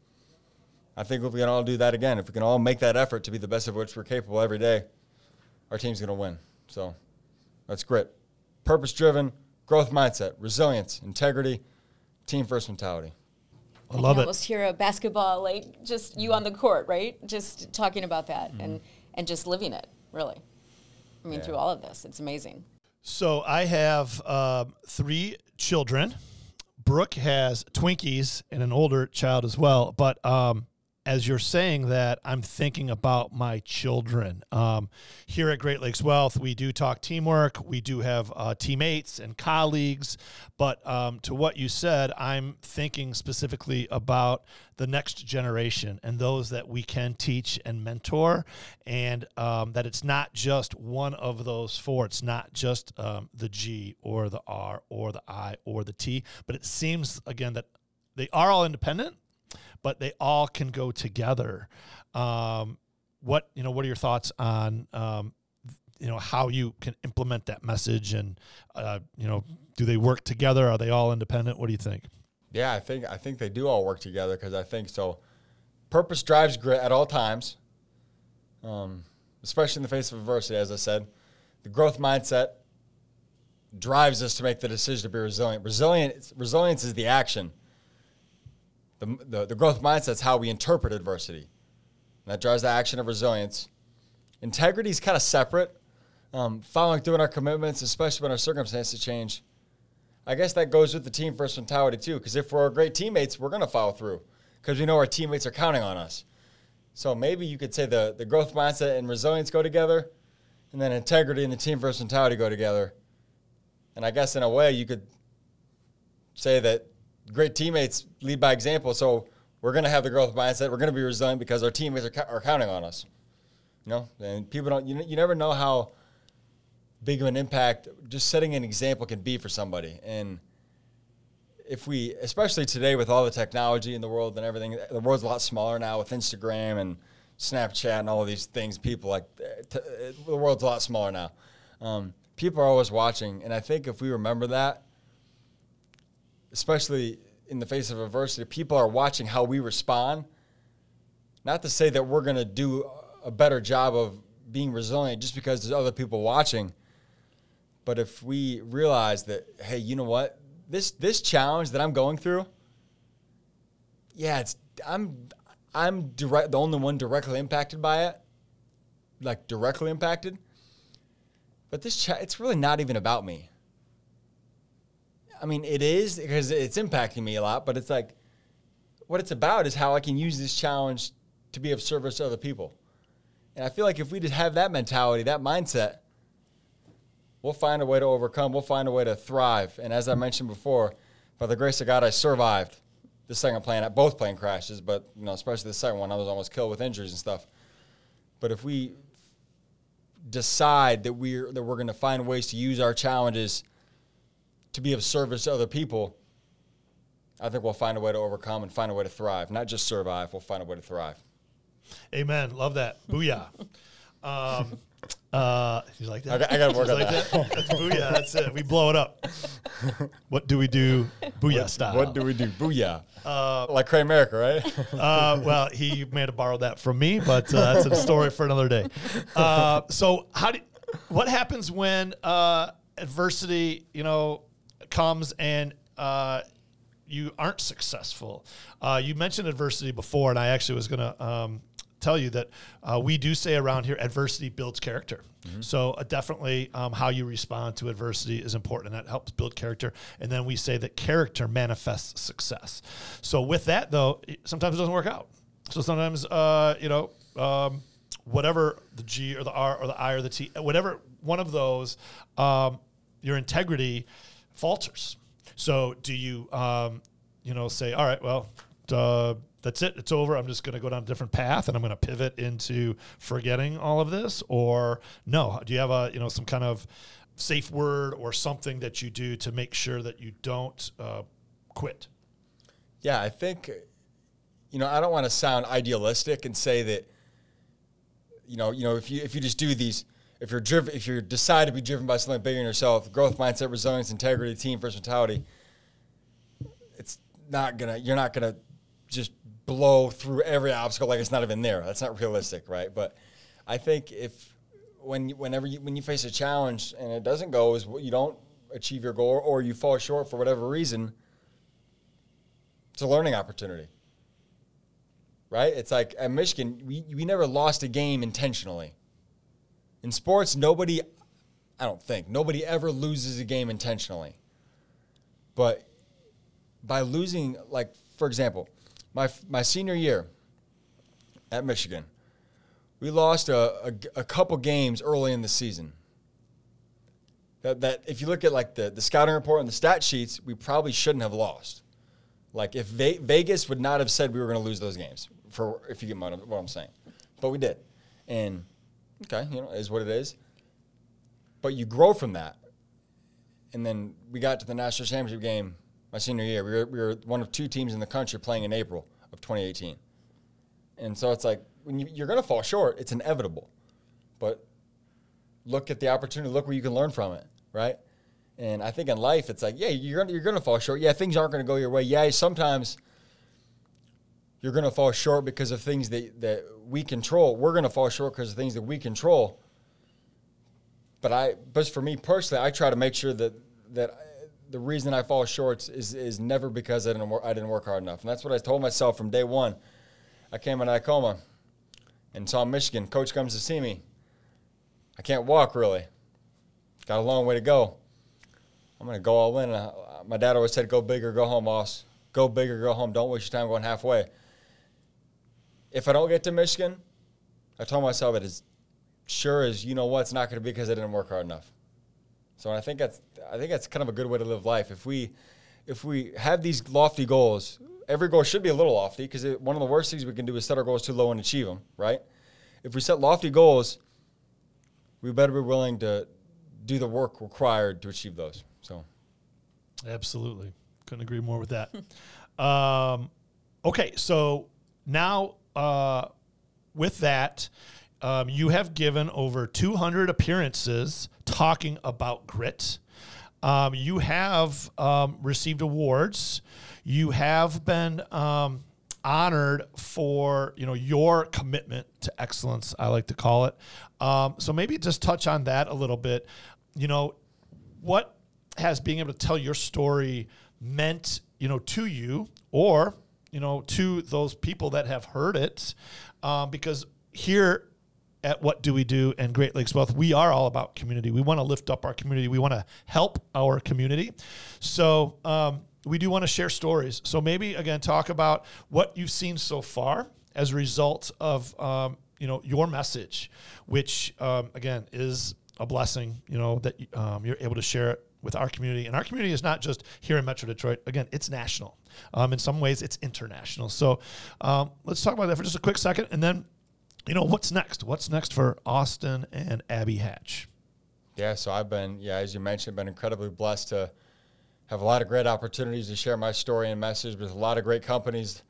I think if we can all do that again, if we can all make that effort to be the best of which we're capable every day, our team's going to win. So that's grit. Purpose driven, growth mindset, resilience, integrity, team first mentality. I love can it. almost hear a basketball, like just you on the court, right? Just talking about that and and just living it, really. I mean, Yeah. through all of this, it's amazing. So I have um, three children. Brooke has Twinkies and an older child as well. But um, as you're saying that, I'm thinking about my children. Um, here at Great Lakes Wealth, we do talk teamwork. We do have uh, teammates and colleagues. But um, to what you said, I'm thinking specifically about the next generation and those that we can teach and mentor, and um, that it's not just one of those four. It's not just um, the G or the R or the I or the T, but it seems again that they are all independent, but they all can go together. Um, what you know? What are your thoughts on um, you know how you can implement that message and uh, you know do they work together? Are they all independent? What do you think? Yeah, I think I think they do all work together because I think so. Purpose drives grit at all times, um, especially in the face of adversity. As I said, the growth mindset drives us to make the decision to be resilient. Resilient resilience is the action. The, the, the growth mindset is how we interpret adversity. And that drives the action of resilience. Integrity is kind of separate. Um, following through on our commitments, especially when our circumstances change, I guess that goes with the team first mentality too. Because if we're great teammates, we're going to follow through because we know our teammates are counting on us. So maybe you could say the, the growth mindset and resilience go together, and then integrity and the team first mentality go together. And I guess in a way, you could say that great teammates lead by example. So we're going to have the growth mindset. We're going to be resilient because our teammates are, are counting on us. You know, and people don't. You, you never know how big of an impact just setting an example can be for somebody. And if we, especially today with all the technology in the world and everything, the world's a lot smaller now with Instagram and Snapchat and all these things. People like t- the world's a lot smaller now. Um, people are always watching, and I think if we remember that, especially in the face of adversity, people are watching how we respond. Not to say that we're going to do a better job of being resilient just because there's other people watching, but if we realize that, hey, you know what, this this challenge that I'm going through, yeah, it's I'm I'm direct the only one directly impacted by it, like directly impacted. But this cha- it's really not even about me. I mean, it is because it's impacting me a lot, but it's like what it's about is how I can use this challenge to be of service to other people. And I feel like if we just have that mentality, that mindset, we'll find a way to overcome. We'll find a way to thrive. And as I mentioned before, by the grace of God, I survived the second plane, both plane crashes, but you know, especially the second one, I was almost killed with injuries and stuff. But if we decide that we're that we're going to find ways to use our challenges to be of service to other people, I think we'll find a way to overcome and find a way to thrive. Not just survive, we'll find a way to thrive. Amen. Love that. Booyah. Um, uh, you like that? I got- I gotta work on like that. That's booyah. That's it. We blow it up. What do we do? Booyah style. What do we do? Booyah. like Cray America, right? Uh, well, he may have borrowed that from me, but uh, that's a story for another day. Uh, so, how do, what happens when uh, adversity, you know, comes and uh, you aren't successful? Uh, you mentioned adversity before, and I actually was going to um, tell you that uh, we do say around here, adversity builds character. So uh, definitely, um, how you respond to adversity is important, and that helps build character. And then we say that character manifests success. So with that, though, it- sometimes it doesn't work out. So sometimes, uh, you know, um, whatever the G or the R or the I or the T, whatever one of those, um, your integrity falters. So do you, um, you know, say, all right, well, uh, that's it, it's over. I'm just going to go down a different path, and I'm going to pivot into forgetting all of this, or no? Do you have a, you know, some kind of safe word or something that you do to make sure that you don't uh, quit? Yeah, I think, you know, I don't want to sound idealistic and say that, you know, you know, if you if you just do these, if you're driven, if you decide to be driven by something bigger than yourself, growth mindset, resilience, integrity, team first mentality, it's not gonna, you're not gonna just blow through every obstacle like it's not even there. That's not realistic, right? But I think if when you- whenever you when you face a challenge and it doesn't go as you don't achieve your goal or you fall short for whatever reason, it's a learning opportunity. Right? It's like at Michigan, we, we never lost a game intentionally. In sports, nobody, I don't think, nobody ever loses a game intentionally. But by losing, like, for example, my, my senior year at Michigan, we lost a, a, a couple games early in the season. That, that if you look at like the, the scouting report and the stat sheets, we probably shouldn't have lost. Like if Ve- Vegas would not have said we were going to lose those games, for if you get what I'm saying, but we did, and okay, you know, is what it is. But you grow from that, and then we got to the national championship game my senior year. We were, we were one of two teams in the country playing in April of 2018, and so it's like when you, you're going to fall short, it's inevitable, but look at the opportunity, look where you can learn from it, right? And I think in life, it's like, yeah, you're gonna, you're gonna fall short. Yeah, things aren't gonna go your way. Yeah, sometimes you're gonna fall short because of things that, that we control. We're gonna fall short because of things that we control. But I, but for me personally, I try to make sure that that I, the reason I fall short is is never because I didn't work, I didn't work hard enough. And that's what I told myself from day one. I came in Icoma and saw Michigan. Coach comes to see me. I can't walk really. Got a long way to go. I'm gonna go all in. My dad always said, "Go big or go home, boss. Go big or go home. Don't waste your time going halfway." If I don't get to Michigan, I told myself that as sure as you know what, it's not going to be because I didn't work hard enough. So I think that's I think that's kind of a good way to live life. If we if we have these lofty goals, every goal should be a little lofty because one of the worst things we can do is set our goals too low and achieve them. Right? If we set lofty goals, we better be willing to do the work required to achieve those. So, Absolutely. Couldn't agree more with that. um, okay, so now uh, with that, um, you have given over 200 appearances talking about grit. Um, you have um, received awards. You have been um, honored for you know your commitment to excellence. I like to call it. Um, so maybe just touch on that a little bit. You know, what has being able to tell your story meant you know to you or you know to those people that have heard it um, because here at what do we do and great lakes wealth we are all about community we want to lift up our community we want to help our community so um, we do want to share stories so maybe again talk about what you've seen so far as a result of um, you know your message which um, again is a blessing you know that um, you're able to share it with our community. And our community is not just here in Metro Detroit. Again, it's national. Um, in some ways, it's international. So um, let's talk about that for just a quick second. And then, you know, what's next? What's next for Austin and Abby Hatch? yeah, so I've been, yeah, as you mentioned, been incredibly blessed to have a lot of great opportunities to share my story and message with a lot of great companies,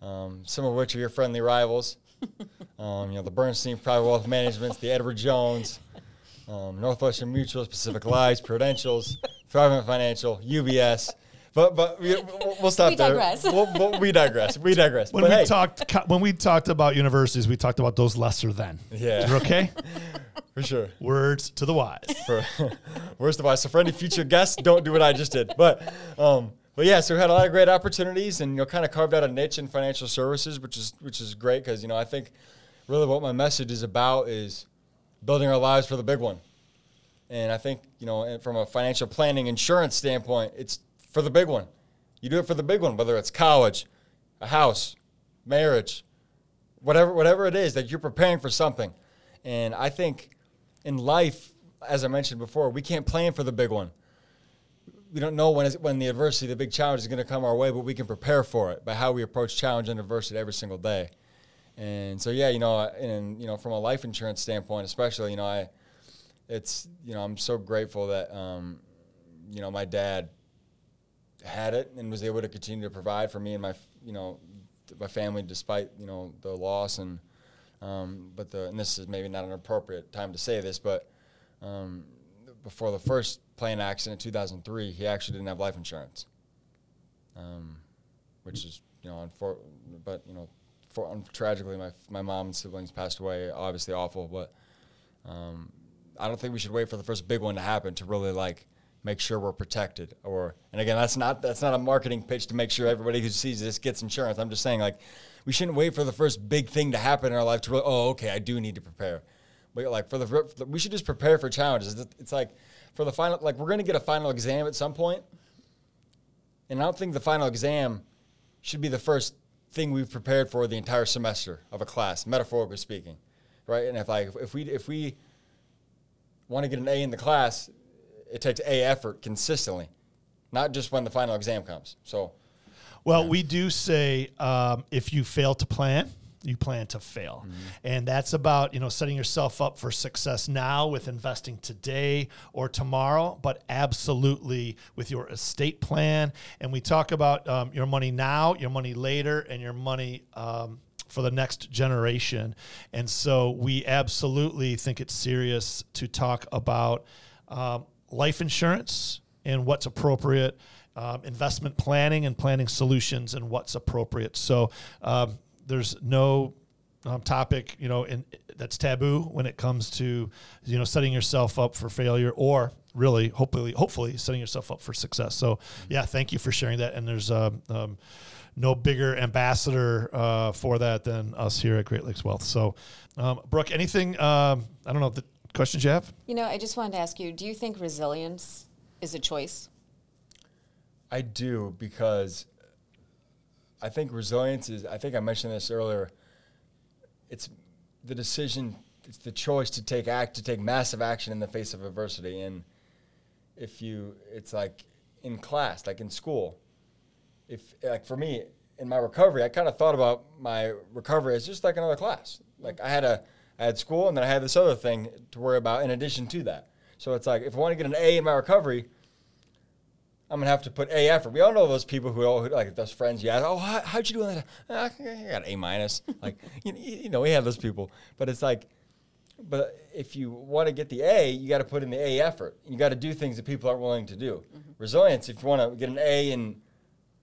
um, some of which are your friendly rivals. um, you know, the Bernstein Private Wealth Managements, the Edward Jones, um, Northwestern Mutual, Pacific Lives, Prudentials, Thrivent Financial, UBS. But but we, we'll we'll stop We there. We'll, we'll- we digress. We digress. When but we hey, talked when we talked about universities, we talked about those lesser than. Yeah. You're okay? for sure. Words to the wise. for worst of wise. So for any future guests, don't do what I just did. But um, but yeah, so we had a lot of great opportunities, and you know, kind of carved out a niche in financial services, which is which is great because you know I think really what my message is about is building our lives for the big one. And I think, you know, from a financial planning insurance standpoint, it's for the big one. You do it for the big one, whether it's college, a house, marriage, whatever whatever it is that you're preparing for something. And I think in life, as I mentioned before, we can't plan for the big one. We don't know when, when the adversity, the big challenge is going to come our way, but we can prepare for it by how we approach challenge and adversity every single day. And so, yeah, you know, and you know, from a life insurance standpoint, especially, you know, I, it's, you know, I'm so grateful that, um, you know, my dad had it and was able to continue to provide for me and my, you know, my family despite, you know, the loss and, um, but the, and this is maybe not an appropriate time to say this, but um, before the first plane accident in 2003, he actually didn't have life insurance, um, which is, you know, unfor- but, you know, for, tragically, my, my mom and siblings passed away, obviously awful, but um, I don't think we should wait for the first big one to happen to really like make sure we're protected. Or and again, that's not that's not a marketing pitch to make sure everybody who sees this gets insurance. I'm just saying like we shouldn't wait for the first big thing to happen in our life to really, oh okay I do need to prepare. But like for the we should just prepare for challenges. It's like for the final like we're gonna get a final exam at some point, and I don't think the final exam should be the first thing we've prepared for the entire semester of a class, metaphorically speaking, right? And if like if we if we want to get an A in the class, it takes A effort consistently, not just when the final exam comes. So, well, yeah. we do say um, if you fail to plan, you plan to fail. Mm-hmm. And that's about, you know, setting yourself up for success now with investing today or tomorrow, but absolutely with your estate plan. And we talk about um, your money now, your money later, and your money um, for the next generation. And so we absolutely think it's serious to talk about um, life insurance and what's appropriate, um, investment planning and planning solutions and what's appropriate. So um, there's no um, topic, you know, in, that's taboo when it comes to, you know, setting yourself up for failure or really, hopefully, hopefully setting yourself up for success. So yeah, thank you for sharing that. And there's um, um, no bigger ambassador uh, for that than us here at Great Lakes Wealth. So, um, Brooke, anything? I don't know the questions you have. You know, I just wanted to ask you: Do you think resilience is a choice? I do because I think resilience is. I think I mentioned this earlier. It's the decision. It's the choice to take act to take massive action in the face of adversity. And if you, it's like in class, like in school if like for me in my recovery, I kind of thought about my recovery as just like another class. Like I had a I had school and then I had this other thing to worry about in addition to that. So it's like if I want to get an A in my recovery, I'm gonna have to put A effort. We all know those people who, all, like those friends. Yeah, oh, how, how'd you do that? Ah, I got A minus. like you, you know, we have those people. But it's like, but if you want to get the A, you got to put in the A effort. You got to do things that people aren't willing to do. Mm-hmm. Resilience. If you want to get an A in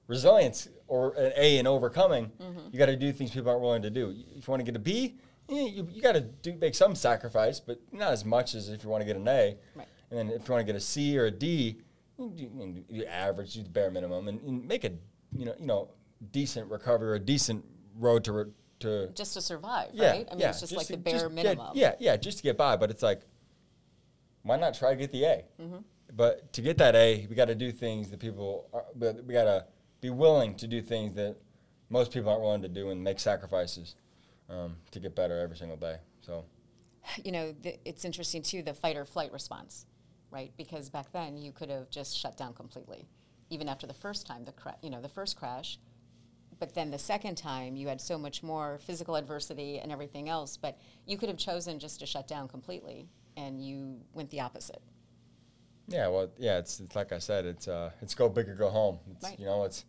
resilience or an A in overcoming, mm-hmm. you got to do things people aren't willing to do. If you want to get a B, you, you got to do make some sacrifice, but not as much as if you want to get an A. Right. And then if you want to get a C or a D, you, you, you average, do the bare minimum, and, and, make a you know you know decent recovery or a decent road to. Re, to just to survive, yeah, right? I mean, yeah, it's just, just like to, the bare minimum. yeah, yeah, just to get by. But it's like, why not try to get the A? Mm-hmm. But to get that A, we got to do things that people. Are, we got to be willing to do things that most people aren't willing to do and make sacrifices um, to get better every single day. So, you know, th- it's interesting too the fight or flight response, right? Because back then you could have just shut down completely, even after the first time, the cra- you know, the first crash. But then the second time, you had so much more physical adversity and everything else. But you could have chosen just to shut down completely, and you went the opposite. Yeah, well, yeah, it's, it's like I said, it's uh, it's go big or go home. It's, right. You know, it's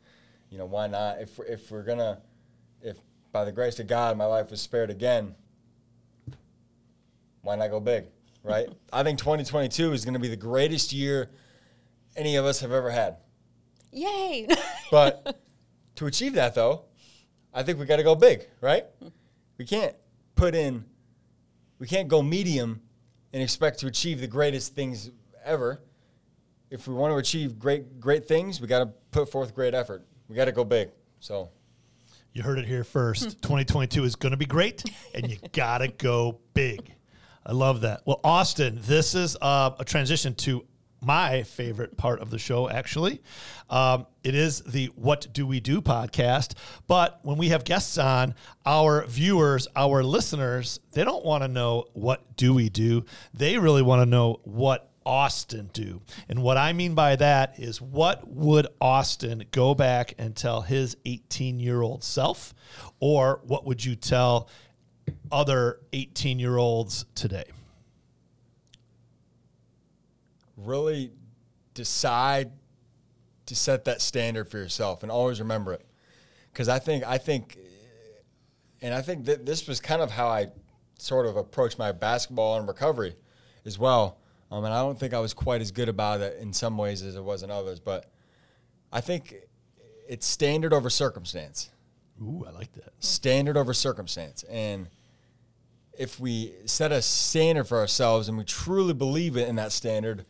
you know why not? If we're, if we're gonna, by the grace of God my life was spared again, why not go big, right? I think 2022 is going to be the greatest year any of us have ever had. Yay! but to achieve that, though, I think we got to go big, right? We can't put in, we can't go medium and expect to achieve the greatest things ever if we want to achieve great great things, we got to put forth great effort. We got to go big. So, You heard it here first. 2022 is going to be great, and you got to go big. I love that. Well, Austin, this is uh, a transition to my favorite part of the show, actually. Um, it is the What Do We Do podcast. But when we have guests on, our viewers, our listeners, they don't want to know what do we do. They really want to know what Austin do? And what I mean by that is what would Austin go back and tell his 18 year old self? Or what would you tell other 18 year olds today? Really decide to set that standard for yourself and always remember it. Because I think, I think, and I think that this was kind of how I sort of approached my basketball and recovery as well um, and I don't think I was quite as good about it in some ways as it was in others. But I think it's standard over circumstance. Ooh, I like that. Standard over circumstance. And if we set a standard for ourselves and we truly believe it in that standard,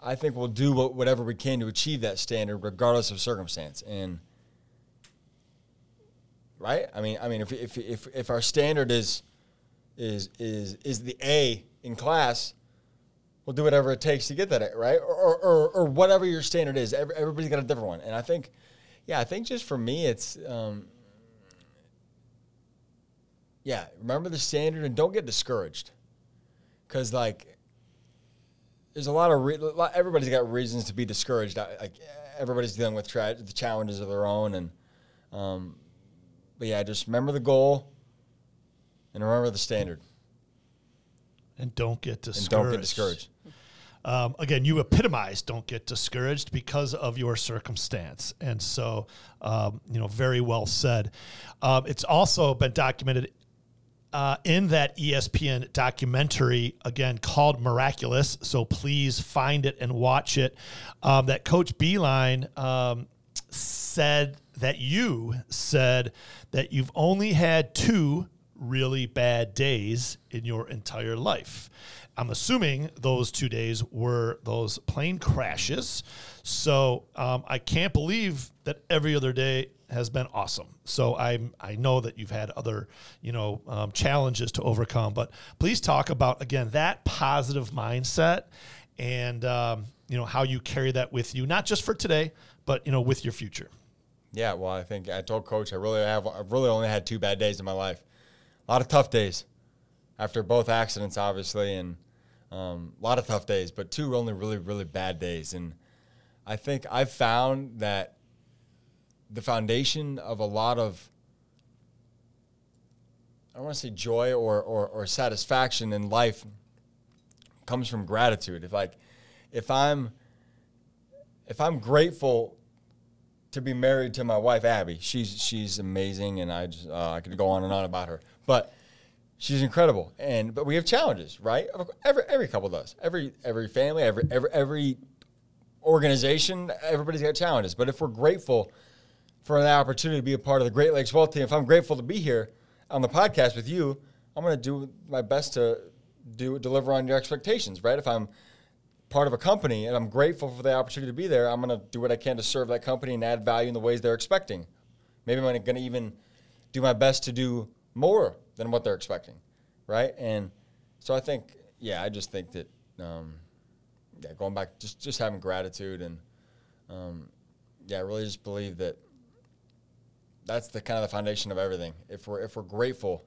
I think we'll do what, whatever we can to achieve that standard, regardless of circumstance. And right, I mean, I mean, if if if, if our standard is is is is the A in class, we'll do whatever it takes to get that right, or or, or whatever your standard is. Every, everybody's got a different one, and I think, yeah, I think just for me, it's. Um, yeah, remember the standard and don't get discouraged. Because, like, there's a lot of, re- everybody's got reasons to be discouraged. Like, everybody's dealing with tra- the challenges of their own. And, um, but yeah, just remember the goal and remember the standard and don't get discouraged. And don't get discouraged. Um, again, you epitomize don't get discouraged because of your circumstance. And so, um, you know, very well said. Um, it's also been documented uh, in that ESPN documentary, again, called Miraculous. So please find it and watch it. Um, that Coach Beilein um, said that you said that you've only had two really bad days in your entire life. I'm assuming those two days were those plane crashes. So um, I can't believe that every other day has been awesome. So I I know that you've had other you know um, challenges to overcome, but please talk about again that positive mindset and um, you know how you carry that with you, not just for today, but you know with your future. Yeah, well, I think I told Coach I really have I've really only had two bad days in my life a lot of tough days after both accidents, obviously, and um, a lot of tough days, but two only really, really bad days. And I think I've found that the foundation of a lot of, I don't want to say joy or, or, or satisfaction in life comes from gratitude. If like, if I'm, if I'm grateful to be married to my wife Abby. She's she's amazing, and I just uh, I could go on and on about her. But she's incredible. And but we have challenges, right? Every every couple does. Every every family, every every every organization, everybody's got challenges. But if we're grateful for the opportunity to be a part of the Great Lakes Wealth Team, if I'm grateful to be here on the podcast with you, I'm going to do my best to do deliver on your expectations, right? If I'm part of a company and I'm grateful for the opportunity to be there, I'm going to do what I can to serve that company and add value in the ways they're expecting. Maybe I'm going to even do my best to do more than what they're expecting, right? And so I think, yeah, I just think that, um, yeah, going back, just just having gratitude and, um, yeah, I really just believe that that's the kind of the foundation of everything. If we're if we're grateful,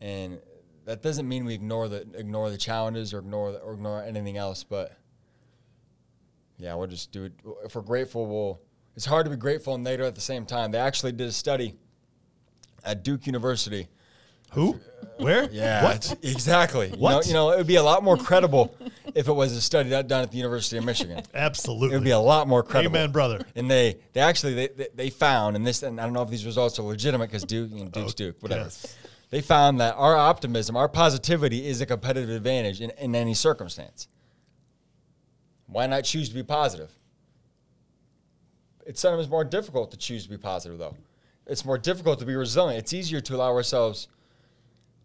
and that doesn't mean we ignore the ignore the challenges or ignore or ignore anything else, but yeah, we'll just do it. If we're grateful, we'll. It's hard to be grateful and negative at the same time. They actually did a study at Duke University. Who? Where? Yeah, what? exactly. What? You know, you know, it would be a lot more credible if it was a study done at the University of Michigan. Absolutely. It would be a lot more credible. Amen, brother. And they, they actually, they, they, they found, and this, and I don't know if these results are legitimate because Duke, you know, Duke's oh, Duke, whatever. Yes. They found that our optimism, our positivity is a competitive advantage in, in any circumstance. Why not choose to be positive? It's sometimes more difficult to choose to be positive, though it's more difficult to be resilient. It's easier to allow ourselves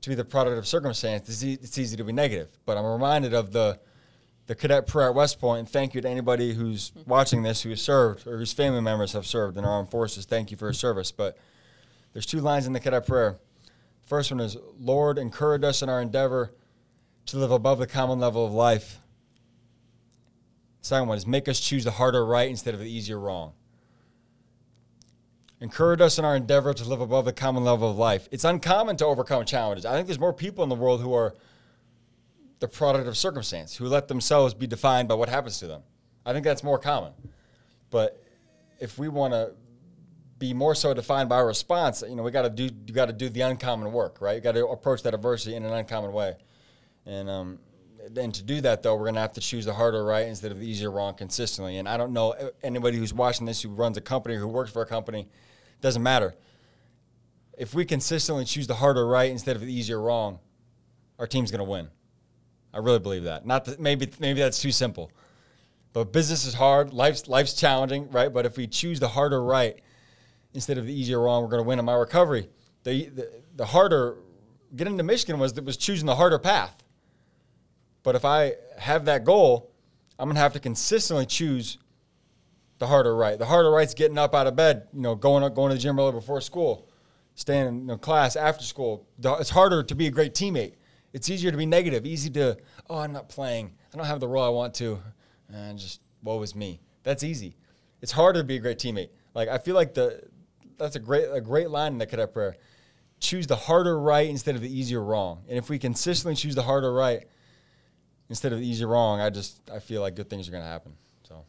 to be the product of circumstance. It's, e- it's easy to be negative. But I'm reminded of the the cadet prayer at West Point. And thank you to anybody who's watching this who has served or whose family members have served in our armed forces. Thank you for your service. But There's two lines in the cadet prayer. First one is, Lord, encourage us in our endeavor to live above the common level of life. Second one is, make us choose the harder right instead of the easier wrong. Encourage us in our endeavor to live above the common level of life. It's uncommon to overcome challenges. I think there's more people in the world who are the product of circumstance, who let themselves be defined by what happens to them. I think that's more common. But if we want to be more so defined by our response, you know, we got to do got to do the uncommon work, right? You got to approach that adversity in an uncommon way. And um, and to do that though, we're gonna have to choose the harder right instead of the easier wrong consistently. And I don't know anybody who's watching this who runs a company or who works for a company doesn't matter. If we consistently choose the harder right instead of the easier wrong, our team's to win. I really believe that. Not that maybe maybe that's too simple. But business is hard, life's life's challenging, right? But if we choose the harder right instead of the easier wrong, we're to win in my recovery. The, the the harder getting to Michigan was was choosing the harder path. But if I have that goal, I'm to have to consistently choose the harder right. The harder right's getting up out of bed, you know, going up, going to the gym early before school, staying in you know, class after school. It's harder to be a great teammate. It's easier to be negative, easy to, oh, I'm not playing. I don't have the role I want to. And just, woe is me. That's easy. It's harder to be a great teammate. Like, I feel like the that's a great, a great line in the cadet prayer. Choose the harder right instead of the easier wrong. And if we consistently choose the harder right instead of easy wrong, I just, I feel like good things are going to happen. So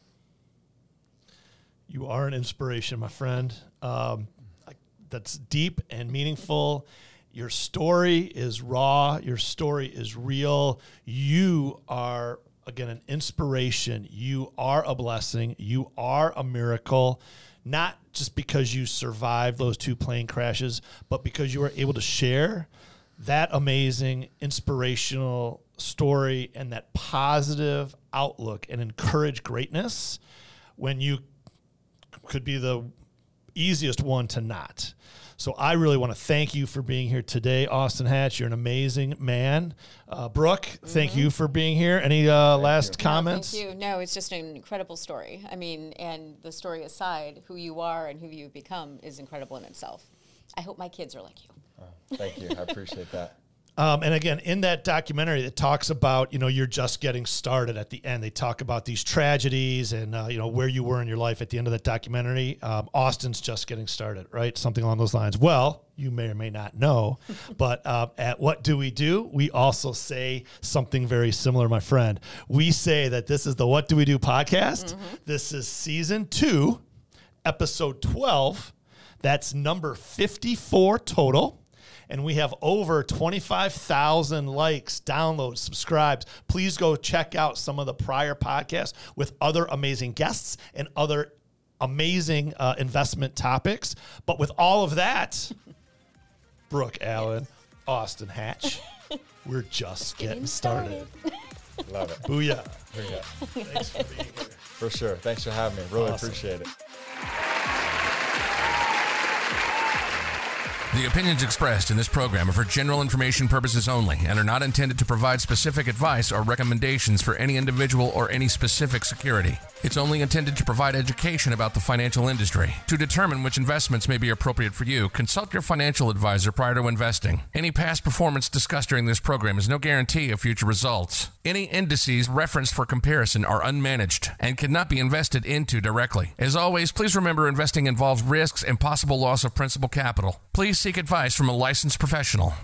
you are an inspiration, my friend. Um, that's deep and meaningful. Your story is raw. Your story is real. You are, again, an inspiration. You are a blessing. You are a miracle, not just because you survived those two plane crashes, but because you were able to share that amazing, inspirational story and that positive outlook and encourage greatness when you could be the easiest one to not. So I really want to thank you for being here today, Austin Hatch. You're an amazing man. Uh, Brooke, mm-hmm. thank you for being here. Any uh, last you. comments? No, thank you. No, it's just an incredible story. I mean, and the story aside, who you are and who you've become is incredible in itself. I hope my kids are like you. Oh, thank you. I appreciate that. Um, and again, in that documentary, it talks about you know you're just getting started. At the end, they talk about these tragedies and uh, you know where you were in your life at the end of that documentary. Um, Austin's just getting started, right? Something along those lines. Well, you may or may not know, but uh, at what do we do? We also say something very similar, my friend. We say that this is the What Do We Do podcast. Mm-hmm. This is season two, episode twelve. That's number fifty-four total and we have over 25,000 likes, downloads, subscribes. Please go check out some of the prior podcasts with other amazing guests and other amazing uh, investment topics. But with all of that, Brooke Allen, Austin Hatch, we're just getting, getting, started. started. Love it. Booyah. Booyah. Thanks for being here. For sure. Thanks for having me. Really awesome. appreciate it. The opinions expressed in this program are for general information purposes only and are not intended to provide specific advice or recommendations for any individual or any specific security. It's only intended to provide education about the financial industry. To determine which investments may be appropriate for you, consult your financial advisor prior to investing. Any past performance discussed during this program is no guarantee of future results. Any indices referenced for comparison are unmanaged and cannot be invested into directly. As always, please remember investing involves risks and possible loss of principal capital. Please seek advice from a licensed professional.